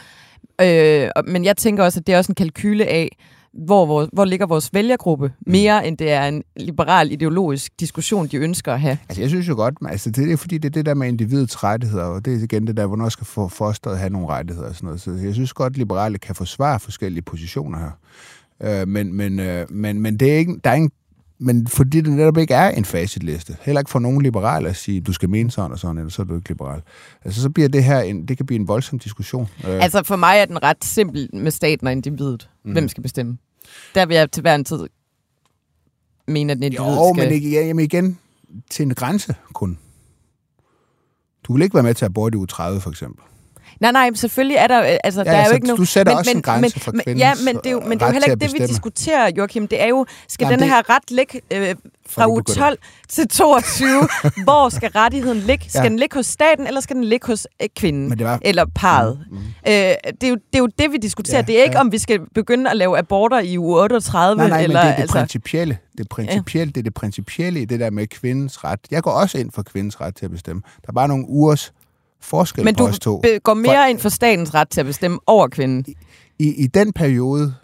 Øh, men jeg tænker også, at det er også en kalkyle af, hvor, hvor, hvor ligger vores vælgergruppe, mere end det er en liberal ideologisk diskussion, de ønsker at have. Altså, jeg synes jo godt, altså, det er fordi, det er det der med individets rettigheder, og det er igen det der, hvornår skal få fosteret have nogle rettigheder og sådan noget. Så jeg synes godt, liberale kan forsvare forskellige positioner her. Øh, men, men, øh, men, men det er ikke, der er ingen men fordi det netop ikke er en facitliste, heller ikke for nogen liberale at sige, du skal mene sådan og sådan, eller så er du ikke liberal. Altså, så bliver det her en, det kan blive en voldsom diskussion. Øh, Altså for mig er den ret simpel med staten og individet. Mm. Hvem skal bestemme? Der vil jeg til hver en tid mene, at den individ jo, skal... men ikke, ja, jamen igen, til en grænse kun. Du vil ikke være med til at abort i uge 30, for eksempel. Nej, nej, selvfølgelig er der, øh, altså, Ja, der er jo så ikke nogen... du sætter også en grænse for men, kvindens Ja, men det er jo, men det er jo heller ikke det, vi diskuterer, Joachim. Det er jo, skal Jamen, den det- her ret ligge øh, fra uge begynder. 12 til 22? hvor skal rettigheden ligge? Skal Ja. den ligge hos staten, eller skal den ligge hos øh, kvinden? Men det var- Eller parret? Mm, mm. Øh, det, er jo, det er jo det, vi diskuterer. Ja, det er ikke, ja. om vi skal begynde at lave aborter i uge 38, Nej, nej, eller... men det er det altså, principielle. Det principielle, det er det principielle i det der med kvindens ret. Jeg går også ind for kvindens ret til at bestemme. Der er bare nogle ugers forskel men på du os to. be- går mere ind for statens ret til at bestemme over kvinden. I, I den periode,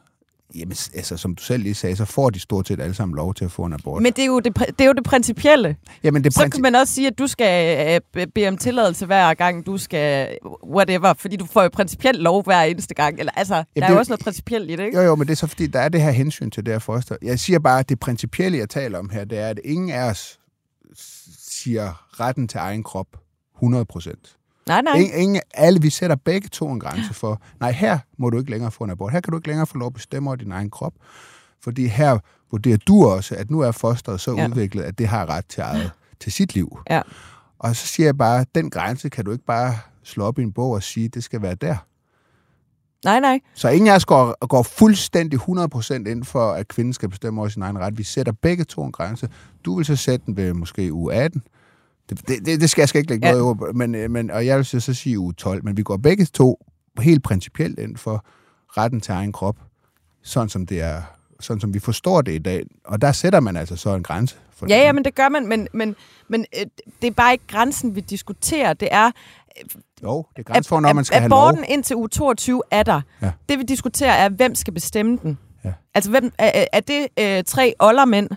jamen, altså, som du selv lige sagde, så får de stort set alle sammen lov til at få en abort. Men det er jo det, det, er jo det principielle. jamen, det er Så princi- kan man også sige, at du skal øh, be- bede om tilladelse hver gang, du skal whatever, fordi du får jo principielt lov hver eneste gang. Eller, altså, der det er jo jo- også noget principielt i det, ikke? Jo, jo, men det er så fordi, der er det her hensyn til det her foster. Jeg siger bare, at det principielle, jeg taler om her, det er, at ingen af os siger retten til egen krop 100 procent. Nej, nej. Ingen, ingen, alle, vi sætter begge to en grænse for, nej, her må du ikke længere få en abort. Her kan du ikke længere få lov at bestemme over din egen krop. Fordi her vurderer du også, at nu er fosteret så Ja. udviklet, at det har ret til, eget, til sit liv. Ja. Og så siger jeg bare, at den grænse kan du ikke bare slå op i en bog og sige, at det skal være der. Nej, nej. Så ingen af os går, går fuldstændig 100% ind for, at kvinden skal bestemme over sin egen ret. Vi sætter begge to en grænse. Du vil så sætte den ved måske uge 18. Det, det, det, skal jeg skal ikke lægge Ja. noget over, men, øh, men, og jeg vil så så sige uge 12. Men vi går begge to helt principielt ind for retten til egen krop, sådan som det er, sådan som vi forstår det i dag. Og der sætter man altså så en grænse. For Ja, det. ja, men det gør man, men, men, men øh, det er bare ikke grænsen, vi diskuterer. Det er, Jo, det er grænsen for, når man skal have aborten lov. indtil uge 22 er der. Ja. Det vi diskuterer er, hvem skal bestemme den. Ja. Altså, hvem, er, er det øh, tre oldermænd,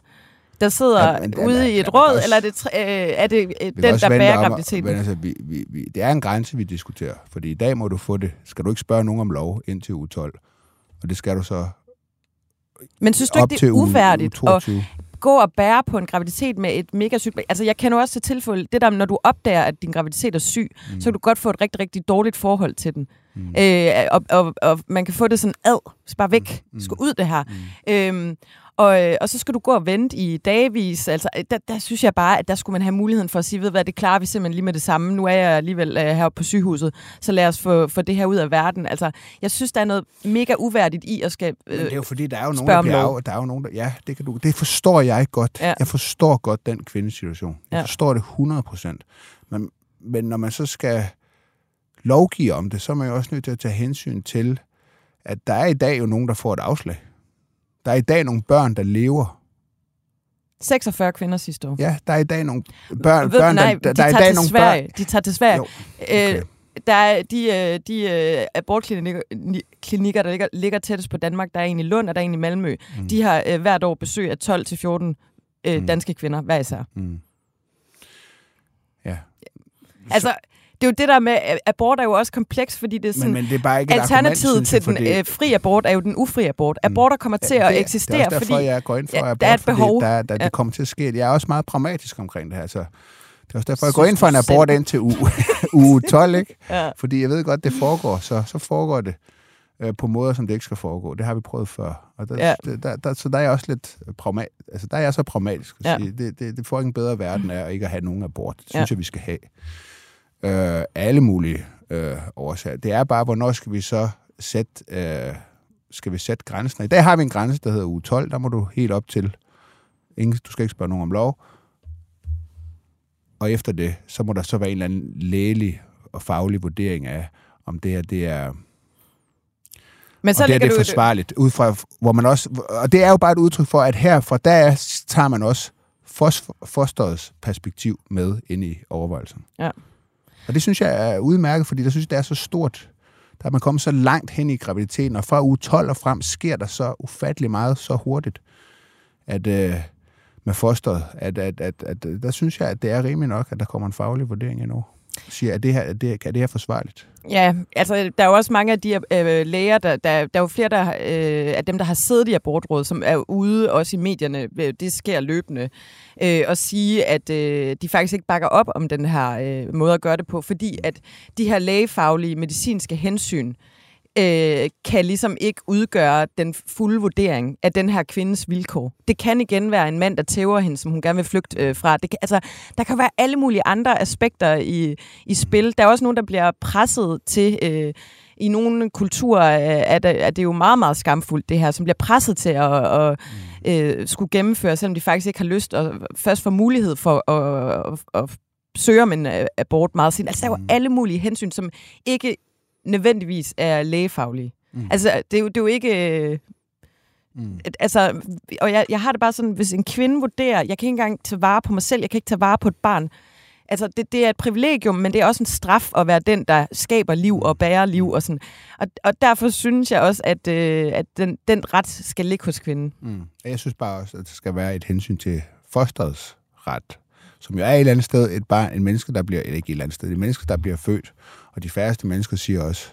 der sidder Ja, men- ude ja, i et råd, også- eller er det, tre, øh, er det øh, den, der bærer graviditeten? Men altså, vi, vi, vi, det er en grænse, vi diskuterer. Fordi i dag må du få det. Skal du ikke spørge nogen om lov indtil uge 12. Og det skal du så Men synes du ikke, det er uge, uværdigt uge at 22. gå og bære på en graviditet med et mega sygt... Altså, jeg kender også til tilfælde, det der, når du opdager, at din graviditet er syg, mm. så kan du godt få et rigtig, rigtig dårligt forhold til den. Mm. Øh, og, og, og man kan få det sådan, ad, bare væk, mm. skal ud det her. Mm. Øhm, og, øh, og så skal du gå og vente i dagvis. Altså, øh, der, der synes jeg bare, at der skulle man have muligheden for at sige, ved hvad, det klarer vi simpelthen lige med det samme. Nu er jeg alligevel øh, heroppe på sygehuset, så lad os få, få det her ud af verden. Altså, jeg synes, der er noget mega uværdigt i at skal... Men det er Øh, jo fordi, der er jo nogen, der bliver af, der er jo nogen, der, ja, det, kan du, det forstår jeg godt. Ja. Jeg forstår godt den kvindesituation. Jeg Ja. forstår det 100 procent. Men, men når man så skal lovgive om det, så er man jo også nødt til at tage hensyn til, at der er i dag jo nogen, der får et afslag. Der er i dag nogle børn, der lever. 46 kvinder sidste år. Ja, der er i dag nogle børn, Ved, børn nej, der, der, de der er i tager dag nogle Sverige. børn. De tager til Sverige. Jo, okay. Øh, der er de, øh, de øh, abortklinikker, ni- klinikker, der ligger, ligger tættest på Danmark, der er en i Lund, og der er en i Malmø. Mm. De har øh, hvert år besøg af 12-14 øh, Mm. danske kvinder, hver især. Mm. Ja, Altså, det er jo det der med, at abort er jo også kompleks, fordi det er sådan... men, men det er bare ikke argument, Alternativet til den øh, fri abort er jo den ufri abort. Aborter kommer til Ja, at det- eksistere, Det er derfor, fordi... jeg går ind for ja, abort, der er et fordi behov. Der, der, Ja. det kommer til at ske. Jeg er også meget pragmatisk omkring det her. Så det er også derfor, jeg går ind for en abort selv? indtil uge, uge 12, ikke? Ja. Fordi jeg ved godt, det foregår, så, så foregår det øh, på måder, som det ikke skal foregå. Det har vi prøvet før. Og der, Ja. der, der, så der er jeg også lidt pragmatisk. Altså, der er jeg så pragmatisk at Ja. sige, det, det, det får ikke en bedre verden af ikke at have nogen abort. Det synes Ja. jeg, vi skal have. Øh, alle mulige øh, årsager. Det er bare, hvornår skal vi så sætte, øh, skal vi sætte grænsen? I dag har vi en grænse, der hedder uge 12. Der må du helt op til. Ingen, du skal ikke spørge nogen om lov. Og efter det, så må der så være en eller anden lægelig og faglig vurdering af, om det her det er Men så og det er ligger det du forsvarligt, ud fra, hvor man også, og det er jo bare et udtryk for, at her fra der tager man også fos- fosterets perspektiv med ind i overvejelsen. Ja. Og det synes jeg er udmærket, fordi der synes jeg, det er så stort. Der er man kommet så langt hen i graviditeten, og fra uge 12 og frem sker der så ufattelig meget så hurtigt, at øh, med fosteret, at, at, at, at, at der synes jeg, at det er rimeligt nok, at der kommer en faglig vurdering endnu. Siger, at det her, det, er det her forsvarligt? Ja, altså der er jo også mange af de øh, læger, der, der, der er jo flere der, øh, af dem, der har siddet i abortrådet, som er ude også i medierne, øh, det sker løbende, øh, og sige, at øh, de faktisk ikke bakker op om den her øh, måde at gøre det på, fordi at de her lægefaglige medicinske hensyn øh, kan ligesom ikke udgøre den fulde vurdering af den her kvindes vilkår. Det kan igen være en mand, der tæver hende, som hun gerne vil flygte øh, fra. Det kan, altså, der kan være alle mulige andre aspekter i, i spil. Der er også nogen, der bliver presset til... Øh, i nogle kulturer er det, er det jo meget, meget skamfuldt, det her, som bliver presset til at, at øh, skulle gennemføre, selvom de faktisk ikke har lyst, og først får mulighed for at, at, at søge om en øh, abort meget sent. Altså, der er jo alle mulige hensyn, som ikke nødvendigvis er lægefaglige. Mm. Altså, det er, jo, det er jo ikke... Øh, Mm. et- altså, og jeg, jeg har det bare sådan, hvis en kvinde vurderer, jeg kan ikke engang tage vare på mig selv, jeg kan ikke tage vare på et barn. Altså, det, det er et privilegium, men det er også en straf at være den, der skaber liv og bærer liv og sådan. Og, og derfor synes jeg også, at, øh, at den, den ret skal ligge hos kvinden. Mm. Jeg synes bare også, at der skal være et hensyn til fosterets ret, som jo er et eller andet sted et barn, en menneske, der bliver, eller ikke et eller andet sted, et menneske, der bliver født. Og de færreste mennesker siger også,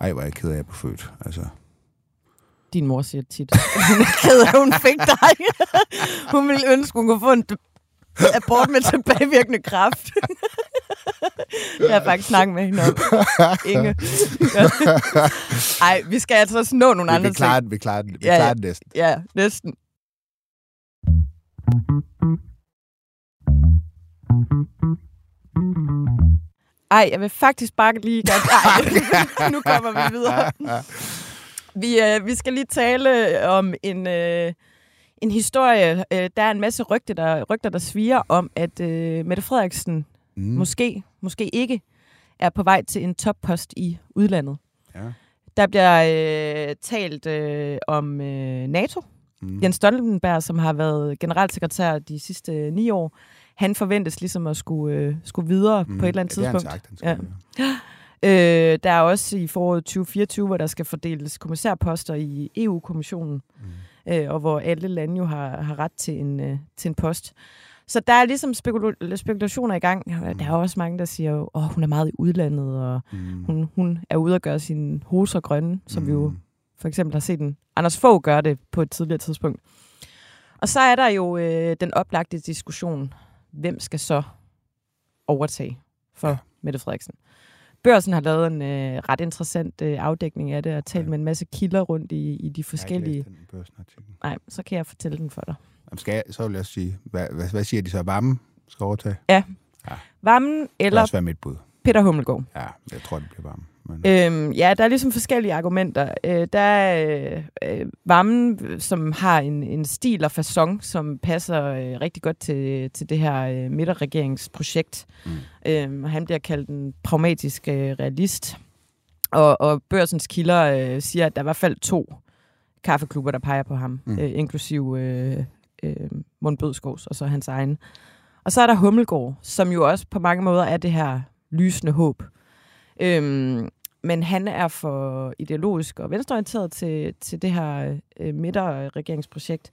ej, hvor er jeg ked af, at jeg blev født. Altså, Din mor siger tit, hun er ked af, at hun fik dig. hun ville ønske, hun kunne få en abort med tilbagevirkende kraft. jeg har faktisk snakket med hende om. Inge. Ej, vi skal altså også nå nogle vi, andre vi klarer ting. den, vi klarer den, vi Ja, ja. klarer den næsten. Ja, næsten. Ej, jeg vil faktisk bare lige godt... Ej, nu kommer vi videre. Vi, øh, vi skal lige tale om en, øh, en historie. Øh, der er en masse rygter, der, rygter, der sviger om, at øh, Mette Frederiksen mm. måske, måske ikke er på vej til en toppost i udlandet. Ja. Der bliver øh, talt øh, om øh, NATO. Mm. Jens Stoltenberg, som har været generalsekretær de sidste øh, ni år, han forventes ligesom at skulle, øh, skulle videre mm. på et eller andet ja, det tidspunkt. sagt, han skal. Ja. Øh, der er også i foråret 2024, hvor der skal fordeles kommissærposter i EU-kommissionen, mm. øh, og hvor alle lande jo har, har ret til en, øh, til en post. Så der er ligesom spekula- spekulationer i gang. Der er også mange, der siger, at oh, hun er meget i udlandet, og Mm. hun, hun er ude at gøre sine hoser grønne, som mm. vi jo Mm. for eksempel har set en Anders Fogh gøre det på et tidligere tidspunkt. Og så er der jo øh, den oplagte diskussion, hvem skal så overtage for Ja. ja. Mette Frederiksen? Børsen har lavet en øh, ret interessant øh, afdækning af det, og talt Ja. med en masse kilder rundt i, i de forskellige... læst den Børsen-artikel. Nej, så kan jeg fortælle den for dig. Jamen, skal jeg, så vil jeg sige, hvad, hvad, hvad siger de så? Varme skal overtage? Vammen Det eller også være mit bud. Peter Hummelgaard? Ja, jeg tror, det bliver varme. Men, Øhm, ja, der er ligesom forskellige argumenter. Øh, der er øh, øh, Vammen, som har en, en stil og façon, som passer øh, rigtig godt til, til det her øh, midterregeringsprojekt. Mm. Øhm, han bliver kaldt en pragmatisk øh, realist. Og, og børsens kilder øh, siger, at der er i hvert fald to kaffeklubber, der peger på ham, Mm. øh, inklusiv øh, øh, Mund Bødskovs og så hans egen. Og så er der Hummelgaard, som jo også på mange måder er det her lysende håb. Øhm, men han er for ideologisk og venstreorienteret til, til det her øh, midterregeringsprojekt.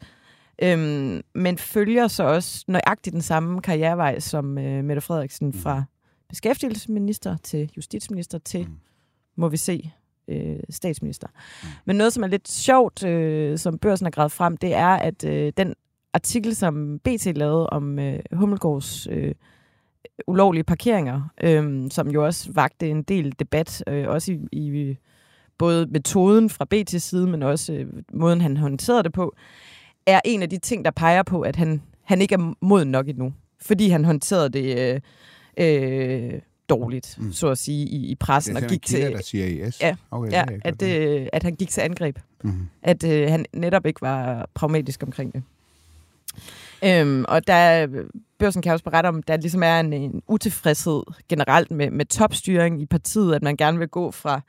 Øhm, men følger så også nøjagtigt den samme karrierevej som øh, Mette Frederiksen fra beskæftigelsesminister til justitsminister til, Mm. må vi se, øh, statsminister. Men noget, som er lidt sjovt, øh, som børsen har gravet frem, det er, at øh, den artikel, som BT lavede om øh, Hummelgaards øh, ulovlige parkeringer, øh, som jo også vagte en del debat, øh, også i, i både metoden fra BT's side, men også øh, måden, han håndterede det på, er en af de ting, der peger på, at han, han ikke er moden nok endnu. Fordi han håndterede det øh, øh, dårligt, mm. så at sige, i, i pressen. Det er og gik til, der siger yes. Ja, okay, ja at, øh, at han gik til angreb. Mhm. At øh, han netop ikke var pragmatisk omkring det. Øhm, og der, Børsen kan også berette om, der ligesom er en, en utilfredshed generelt med, med topstyring i partiet, at man gerne vil gå fra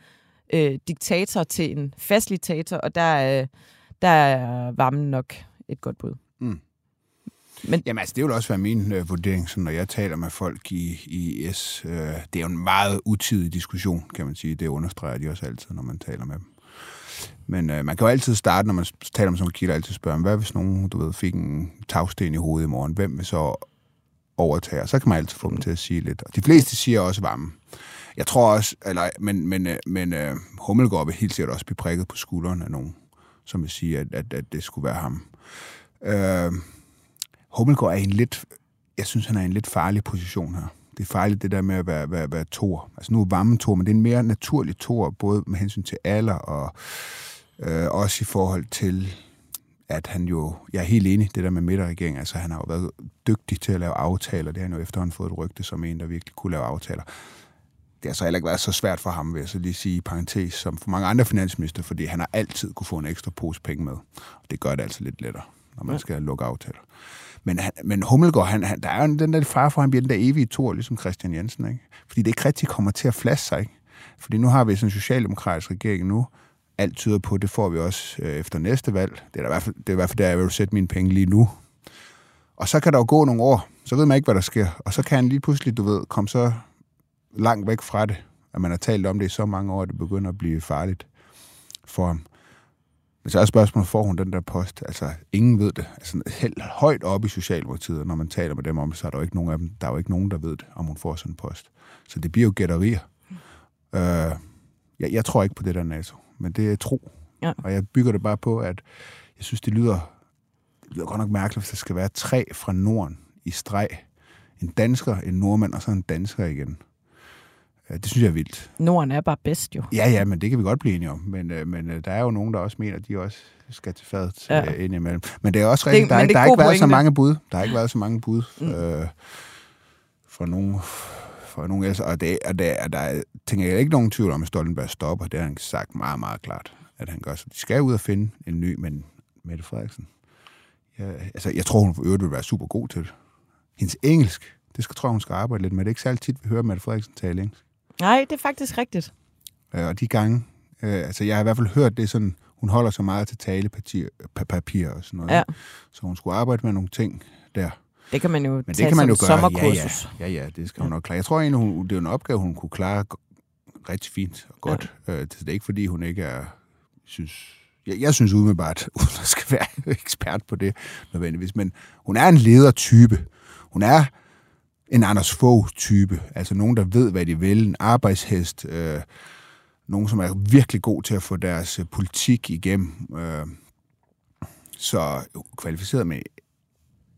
øh, diktator til en facilitator, og der, øh, der er varmen nok et godt bud. Mm. Men, Jamen altså, det vil også være min øh, vurdering, så når jeg taler med folk i, i S. Øh, det er jo en meget utidig diskussion, kan man sige. Det understreger de også altid, når man taler med dem. Men øh, man kan jo altid starte, når man taler med sådan nogle kilder, altid spørge, hvad hvis nogen, du ved, fik en tagsten i hovedet i morgen? Hvem vil så overtage? Og Så kan man altid få dem til at sige lidt. Og de fleste siger også varme. Jeg tror også, eller, men, men, øh, men øh, Hummelgaard vil helt sikkert også blive prikket på skulderen af nogen, som vil sige, at, at, at det skulle være ham. Øh, Hummelgaard er en lidt, jeg synes, han er i en lidt farlig position her. Det er farligt, det der med at være, være, være tor. Altså nu er varme tor, men det er en mere naturlig tor, både med hensyn til alder og øh, også i forhold til, at han jo, jeg er helt enig, det der med midterregering, altså han har jo været dygtig til at lave aftaler, det har han jo efterhånden fået et rygte som en, der virkelig kunne lave aftaler. Det har så heller ikke været så svært for ham, vil jeg så lige sige i parentes, som for mange andre finansminister, fordi han har altid kunne få en ekstra pose penge med. Og det gør det altså lidt lettere, når man skal lukke aftaler. Men, han, men Hummelgaard, han, han, der er jo den der far for, at han bliver den der evige tor, ligesom Christian Jensen. Ikke? Fordi det ikke rigtig kommer til at flaske sig. Ikke? Fordi nu har vi sådan en socialdemokratisk regering nu. Alt tyder på, det får vi også øh, efter næste valg. Det er, der i hvert fald, det er i hvert fald der, jeg vil sætte mine penge lige nu. Og så kan der jo gå nogle år, så ved man ikke, hvad der sker. Og så kan han lige pludselig, du ved, komme så langt væk fra det, at man har talt om det i så mange år, at det begynder at blive farligt for ham. Men så er spørgsmålet, får hun den der post? Altså, ingen ved det. Altså, helt højt op i Socialdemokratiet, og når man taler med dem om så er der jo ikke nogen af dem, der er jo ikke nogen, der ved det, om hun får sådan en post. Så det bliver jo gætterier. Øh, jeg, jeg tror ikke på det der NATO, men det er tro. Ja. Og jeg bygger det bare på, at jeg synes, det lyder, det lyder godt nok mærkeligt, hvis der skal være tre fra Norden i streg. En dansker, en nordmand og så en dansker igen. Øh, Det synes jeg er vildt. Norden er bare bedst jo. Ja, ja, men det kan vi godt blive enige om. Men, øh, men øh, der er jo nogen, der også mener, at de også skal til fadet Ja. ja. indimellem. Men det er også rigtigt, Det- der, er det der er har ikke været så mange bud. Der har ikke været så mange bud Mm. øh, fra nogen for nogen ellers. Og, det, og, det, og der er, tænker jeg ikke nogen tvivl om, at Stoltenberg stopper. Det har han sagt meget, meget klart, at han gør. Så de skal ud og finde en ny, men Mette Frederiksen. Ja, altså, jeg tror, hun for øvrigt vil være super god til det. Hendes engelsk, det skal, tror jeg, hun skal arbejde lidt med. Det er ikke særlig tit, vi hører Mette Frederiksen tale engelsk. Nej, det er faktisk rigtigt. Øh, og de gange, øh, altså jeg har i hvert fald hørt det sådan, hun holder så meget til talepapir pa- papir og sådan noget. Ja. Så hun skulle arbejde med nogle ting der. Det kan man jo Men tage det kan man jo som gøre. sommerkursus. Ja, ja, ja, det skal hun nok klare. Jeg tror egentlig, hun, det er en opgave, hun kunne klare rigtig fint og godt. Ja. Øh, det er ikke, fordi hun ikke er, synes, jeg, jeg synes umiddelbart, uden at skal være ekspert på det nødvendigvis, men hun er en ledertype. Hun er en Anders Fogh-type, altså nogen, der ved, hvad de vil, en arbejdshest, øh, nogen, som er virkelig god til at få deres øh, politik igennem. Øh, så jo, kvalificeret med,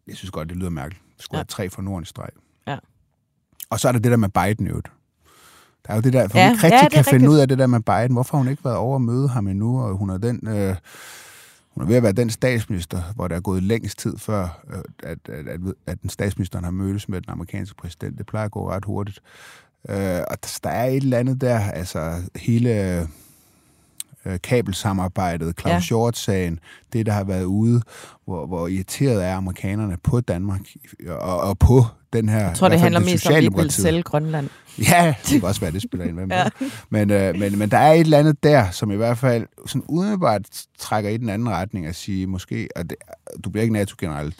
jeg synes godt, det lyder mærkeligt. Skulle Ja. have tre fra Norden i streg. Ja. Og så er der det der med Biden øvrigt. Der er jo det der, for Ja, ikke rigtig ja, kan finde rigtigt. ud af det der med Biden. Hvorfor har hun ikke været over at møde ham endnu, og hun er den... Øh, hun er ved at være den statsminister, hvor der er gået længst tid før, øh, at, at, at, at den statsministeren har mødtes med den amerikanske præsident. Det plejer at gå ret hurtigt. Øh, og der, der er et eller andet der, altså hele øh, kabelsamarbejdet, Claus Ja. Short-sagen, det der har været ude, hvor, hvor irriteret er amerikanerne på Danmark og, og på den her... Jeg tror, det handler mest om, at vi vil sælge Grønland. Ja, det kan også være, det spiller ind med. Ja. men, øh, men, men der er et eller andet der, som i hvert fald sådan umiddelbart trækker i den anden retning at sige, måske, at det, du bliver ikke NATO-general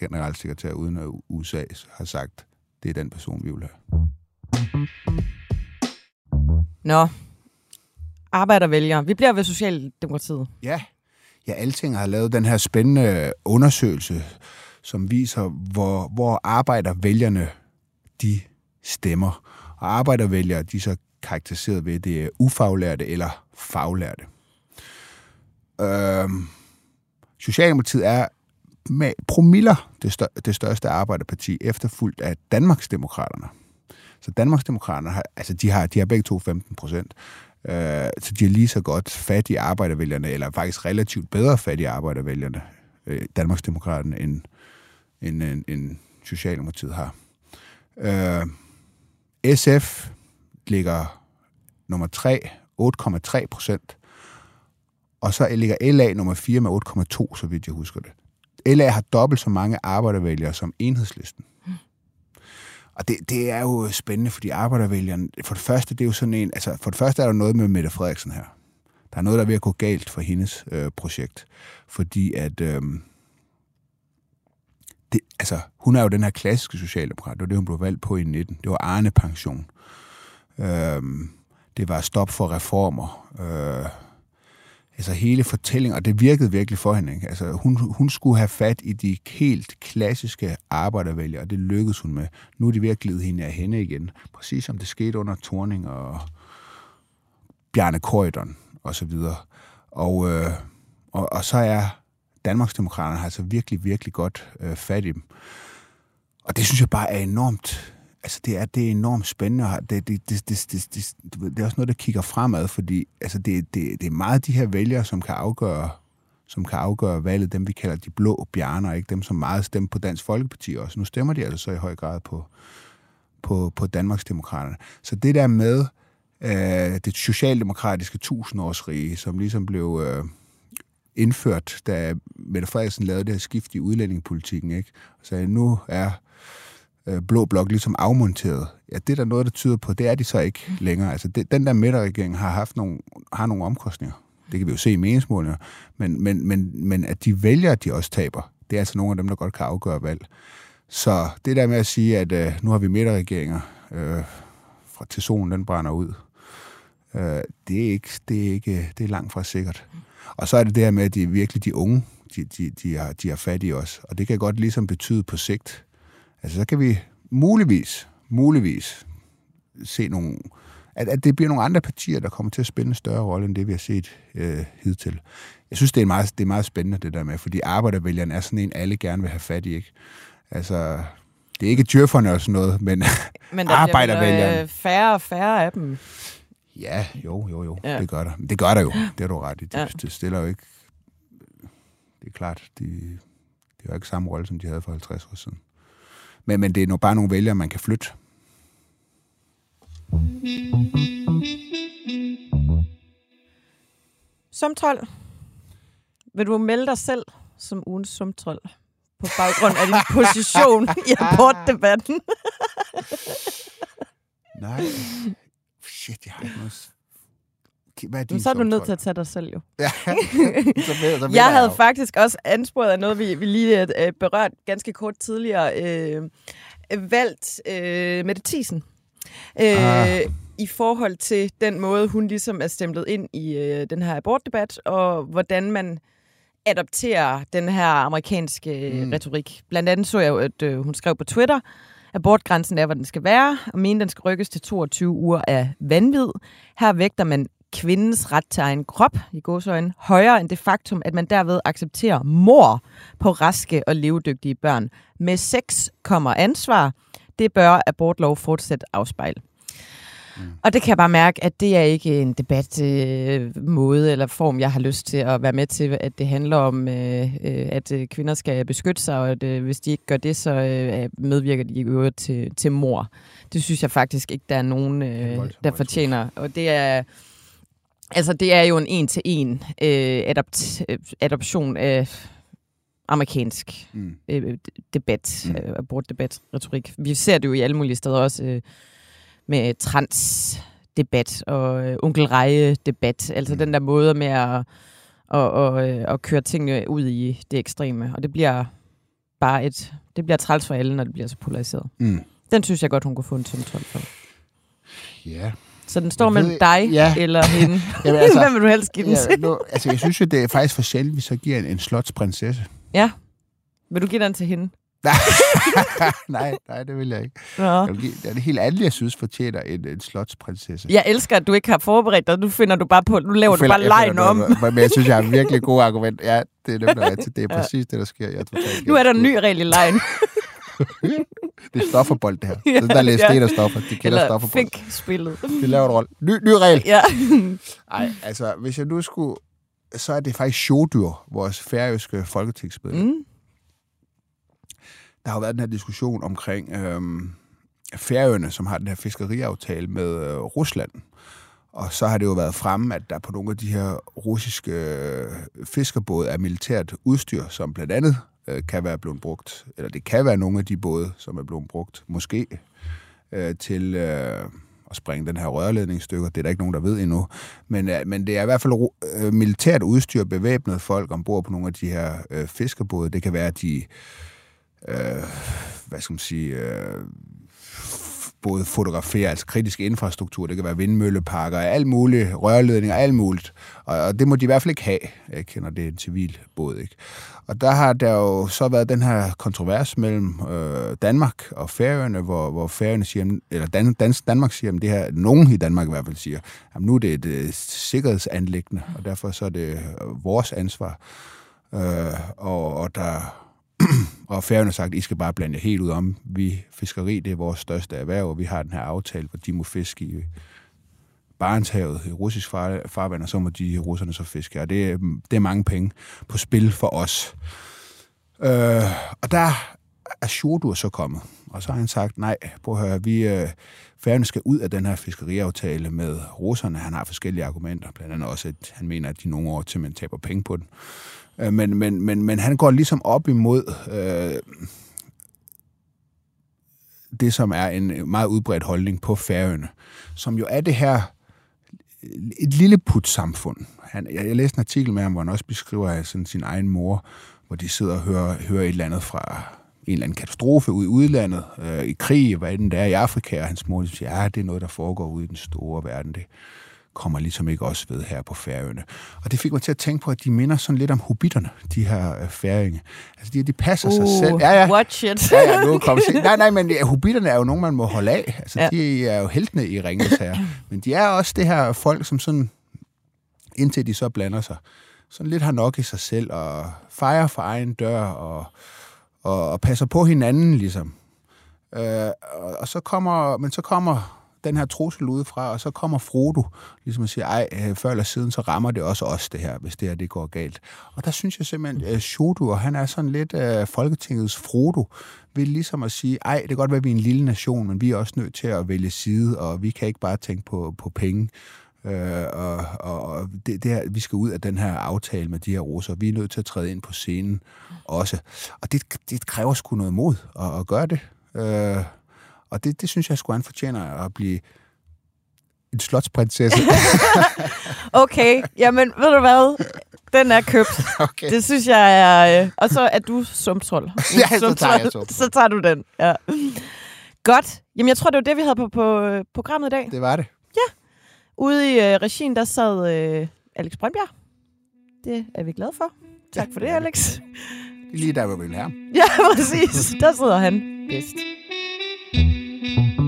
generalsekretær, uden at USA har sagt, det er den person, vi vil have. Nå, arbejdervælgere. Vi bliver ved Socialdemokratiet. Ja. Ja, Alting har lavet den her spændende undersøgelse, som viser, hvor, hvor arbejdervælgerne de stemmer. Og arbejdervælgere, de er så karakteriseret ved, det er ufaglærte eller faglærte. Øhm, Socialdemokratiet er med promiller det, stør- det største arbejderparti, efterfulgt af Danmarksdemokraterne. Så Danmarksdemokraterne har, altså de har, de har begge to 15 procent. Øh, så de er lige så godt fat i arbejdervælgerne, eller faktisk relativt bedre fat i arbejdervælgerne, øh, Danmarksdemokraterne, end, end, end, end Socialdemokratiet har. Øh, SF ligger nummer 3, 8,3 procent. Og så ligger LA nummer 4 med 8,2, så vidt jeg husker det. LA har dobbelt så mange arbejdervælgere som enhedslisten. Og det, det er jo spændende, fordi arbejdervælgerne, for det første, det er jo sådan en, altså for det første er der noget med Mette Frederiksen her. Der er noget, der er ved at gå galt for hendes øh, projekt. Fordi at, øh, det, altså, hun er jo den her klassiske socialdemokrat. Det var det, hun blev valgt på i 19. Det var Arne Pension. Øh, det var stop for reformer. Øh, altså hele fortællingen, og det virkede virkelig for hende. Ikke? Altså, hun, hun skulle have fat i de helt klassiske arbejdervælgere, og det lykkedes hun med. Nu er de ved at glide hende af hende igen. Præcis som det skete under Torning og Bjarne Korydon og så videre. Og, øh, og, og så er Danmarksdemokraterne altså virkelig, virkelig godt øh, fat i dem. Og det synes jeg bare er enormt altså det er, det er enormt spændende. Det, det, det, det, det, det, det er også noget, der kigger fremad, fordi altså det, det, det er meget de her vælgere, som kan afgøre som kan afgøre valget, dem vi kalder de blå bjerner, ikke dem, som meget stemmer på Dansk Folkeparti også. Nu stemmer de altså så i høj grad på, på, på Danmarksdemokraterne. Så det der med øh, det socialdemokratiske tusindårsrige, som ligesom blev øh, indført, da Mette Frederiksen lavede det her skift i udlændingepolitikken, ikke? og sagde, nu er øh, blå blok ligesom afmonteret. Ja, det er der noget, der tyder på. Det er de så ikke mm. længere. Altså, det, den der midterregering har haft nogle, har nogle omkostninger. Det kan vi jo se i meningsmålinger. Men, men, men, men at de vælger, at de også taber, det er altså nogle af dem, der godt kan afgøre valg. Så det der med at sige, at øh, nu har vi midterregeringer, øh, fra til solen den brænder ud, øh, det, er ikke, det, er ikke, det er langt fra sikkert. Og så er det det her med, at de virkelig de unge, de, de, de, har, de har fat i os. Og det kan godt ligesom betyde på sigt, Altså, så kan vi muligvis, muligvis se nogle, at, at det bliver nogle andre partier, der kommer til at spille en større rolle, end det vi har set øh, hidtil. Jeg synes, det er, meget, det er meget spændende, det der med, fordi arbejdervælgeren er sådan en, alle gerne vil have fat i, ikke? Altså, det er ikke djøfferne og sådan noget, men, men der arbejdervælgeren... Øh, færre og færre af dem. Ja, jo, jo, jo, ja. det gør der. Det gør der jo, det er du ret i. Det, ja. det stiller jo ikke... Det er klart, de, de har ikke samme rolle, som de havde for 50 år siden. Men, men det er nu bare nogle vælgere, man kan flytte. Sumtrold. Vil du melde dig selv som ugens sumtrold på baggrund af din position i abortdebatten? Nej. Shit, jeg har ikke noget hvad er din så er du nødt til at tage dig selv jo. ja, så med, så jeg havde jeg faktisk også ansporet af noget, vi, vi lige øh, berørt ganske kort tidligere. Øh, valgt øh, Mette Thiesen. Øh, ah. I forhold til den måde, hun ligesom er stemplet ind i øh, den her abortdebat, og hvordan man adopterer den her amerikanske mm. retorik. Blandt andet så jeg jo, at øh, hun skrev på Twitter, abortgrænsen er, hvor den skal være, og mener, den skal rykkes til 22 uger af vanvid. Her vægter man kvindens ret til egen krop, i godsøjne, højere end det faktum, at man derved accepterer mor på raske og levedygtige børn. Med sex kommer ansvar. Det bør abortlov fortsat afspejle. Mm. Og det kan jeg bare mærke, at det er ikke en debat øh, måde eller form, jeg har lyst til at være med til, at det handler om, øh, øh at øh, kvinder skal beskytte sig, og at øh, hvis de ikke gør det, så øh, medvirker de i øvrigt til, til mor. Det synes jeg faktisk ikke, der er nogen, øh, der fortjener. Og det er Altså, det er jo en en-til-en øh, adapt, øh, adoption af amerikansk mm. øh, debat, mm. øh, abortdebat, retorik. Vi ser det jo i alle mulige steder også øh, med transdebat og øh, onkelreje-debat. Altså mm. den der måde med at, og, og, at køre tingene ud i det ekstreme. Og det bliver bare et... Det bliver træls for alle, når det bliver så polariseret. Mm. Den synes jeg godt, hun kunne få en 12 for. Ja, så den står jeg mellem ved, dig ja. eller hende. Jamen, altså, Hvem vil du helst give den ja, til? Nu, altså, jeg synes jo, det er faktisk for sjældent, vi så giver en, en slotsprinsesse. Ja. Vil du give den til hende? nej, nej, det vil jeg ikke. Ja. Jeg give, det er det helt andet, jeg synes fortjener en, en slotsprinsesse. Jeg elsker, at du ikke har forberedt dig. Nu finder du bare på, nu laver du, du bare lejen om. men jeg synes, jeg har virkelig gode argument. Ja, det er nemlig Det er præcis ja. det, der sker. Jeg er nu er der en ny regel i lejen. Det er stofferbold, det her. Ja, der læser ja. det, stoffer. De kender stofferbold. fik spillet. Det laver en rolle. Ny, ny regel. Ja. Ej, altså, hvis jeg nu skulle... Så er det faktisk Sjodyr, vores færøske folketingsmedlem. Mm. Der har jo været den her diskussion omkring, øhm, Færøerne, som har den her fiskeriaftale med øh, Rusland. Og så har det jo været fremme, at der på nogle af de her russiske øh, fiskerbåde er militært udstyr, som blandt andet øh, kan være blevet brugt, eller det kan være nogle af de både, som er blevet brugt, måske, øh, til øh, at springe den her rørledningsstykke. Det er der ikke nogen, der ved endnu. Men, øh, men det er i hvert fald øh, militært udstyr, bevæbnet folk ombord på nogle af de her øh, fiskerbåde. Det kan være, at de, øh, hvad skal man sige, øh, både fotografere, altså kritisk infrastruktur, det kan være vindmølleparker, alt muligt, rørledninger, alt muligt. Og, og det må de i hvert fald ikke have, jeg kender det er en civil båd, ikke? Og der har der jo så været den her kontrovers mellem øh, Danmark og Færøerne, hvor, hvor Færøerne siger, eller Dan, Dan, Danmark siger, at det her, nogen i Danmark i hvert fald siger, at nu er det et øh, sikkerhedsanlæggende, og derfor så er det vores ansvar. Øh, og, og der og færgerne har sagt, I skal bare blande jer helt ud om. Vi, fiskeri, det er vores største erhverv, og vi har den her aftale, hvor de må fiske i Barentshavet, i russisk far, farvand, og så må de russerne så fiske. Og det, det er mange penge på spil for os. Øh, og der er Sjordur så kommet, og så har han sagt, nej, prøv at høre, vi, øh, skal ud af den her fiskeriaftale med russerne. Han har forskellige argumenter, blandt andet også, at han mener, at de nogle år til man taber penge på den. Øh, men, men, men, men han går ligesom op imod øh, det, som er en meget udbredt holdning på Færøerne, som jo er det her et lille put-samfund. Han, jeg, jeg læste en artikel med ham, hvor han også beskriver sådan sin egen mor, hvor de sidder og hører, hører et eller andet fra en eller anden katastrofe ude i udlandet, øh, i krig, hvad den der er i Afrika, og hans mor siger, ja, det er noget, der foregår ude i den store verden. Det, kommer ligesom ikke også ved her på Færøerne. Og det fik mig til at tænke på, at de minder sådan lidt om hobitterne, de her øh, færinge. Altså, de, de passer uh, sig selv. Ja, ja. Watch it. ja, ja, nu kommer okay. Nej, nej, men ja, hobitterne er jo nogen, man må holde af. Altså, ja. de er jo heltene i ringens her. Men de er også det her folk, som sådan, indtil de så blander sig, sådan lidt har nok i sig selv, og fejrer for egen dør, og, og, og passer på hinanden, ligesom. Øh, og, og så kommer, men så kommer den her trussel udefra, og så kommer Frodo, ligesom at sige, ej, øh, før eller siden, så rammer det også os det her, hvis det her det går galt. Og der synes jeg simpelthen, at Shodo, han er sådan lidt uh, Folketingets Frodo, vil ligesom at sige, ej, det kan godt være, at vi er en lille nation, men vi er også nødt til at vælge side, og vi kan ikke bare tænke på, på penge. Øh, og og det, det her, vi skal ud af den her aftale med de her russer. Vi er nødt til at træde ind på scenen også. Og det, det kræver sgu noget mod at, at gøre det. Øh, og det, det synes jeg sgu, han fortjener at blive en slotsprinsesse. okay, jamen ved du hvad? Den er købt. Okay. Det synes jeg er... Øh, og så er du sumtrol. ja, så tager jeg sumtrol. Så tager du den, ja. Godt. Jamen jeg tror, det var det, vi havde på, på øh, programmet i dag. Det var det. Ja. Ude i øh, regien, der sad øh, Alex Brøndbjerg. Det er vi glade for. Tak ja, for det, Alex. Det er lige der, hvor vi vil have Ja, præcis. Der sidder han bedst. Mm-hmm.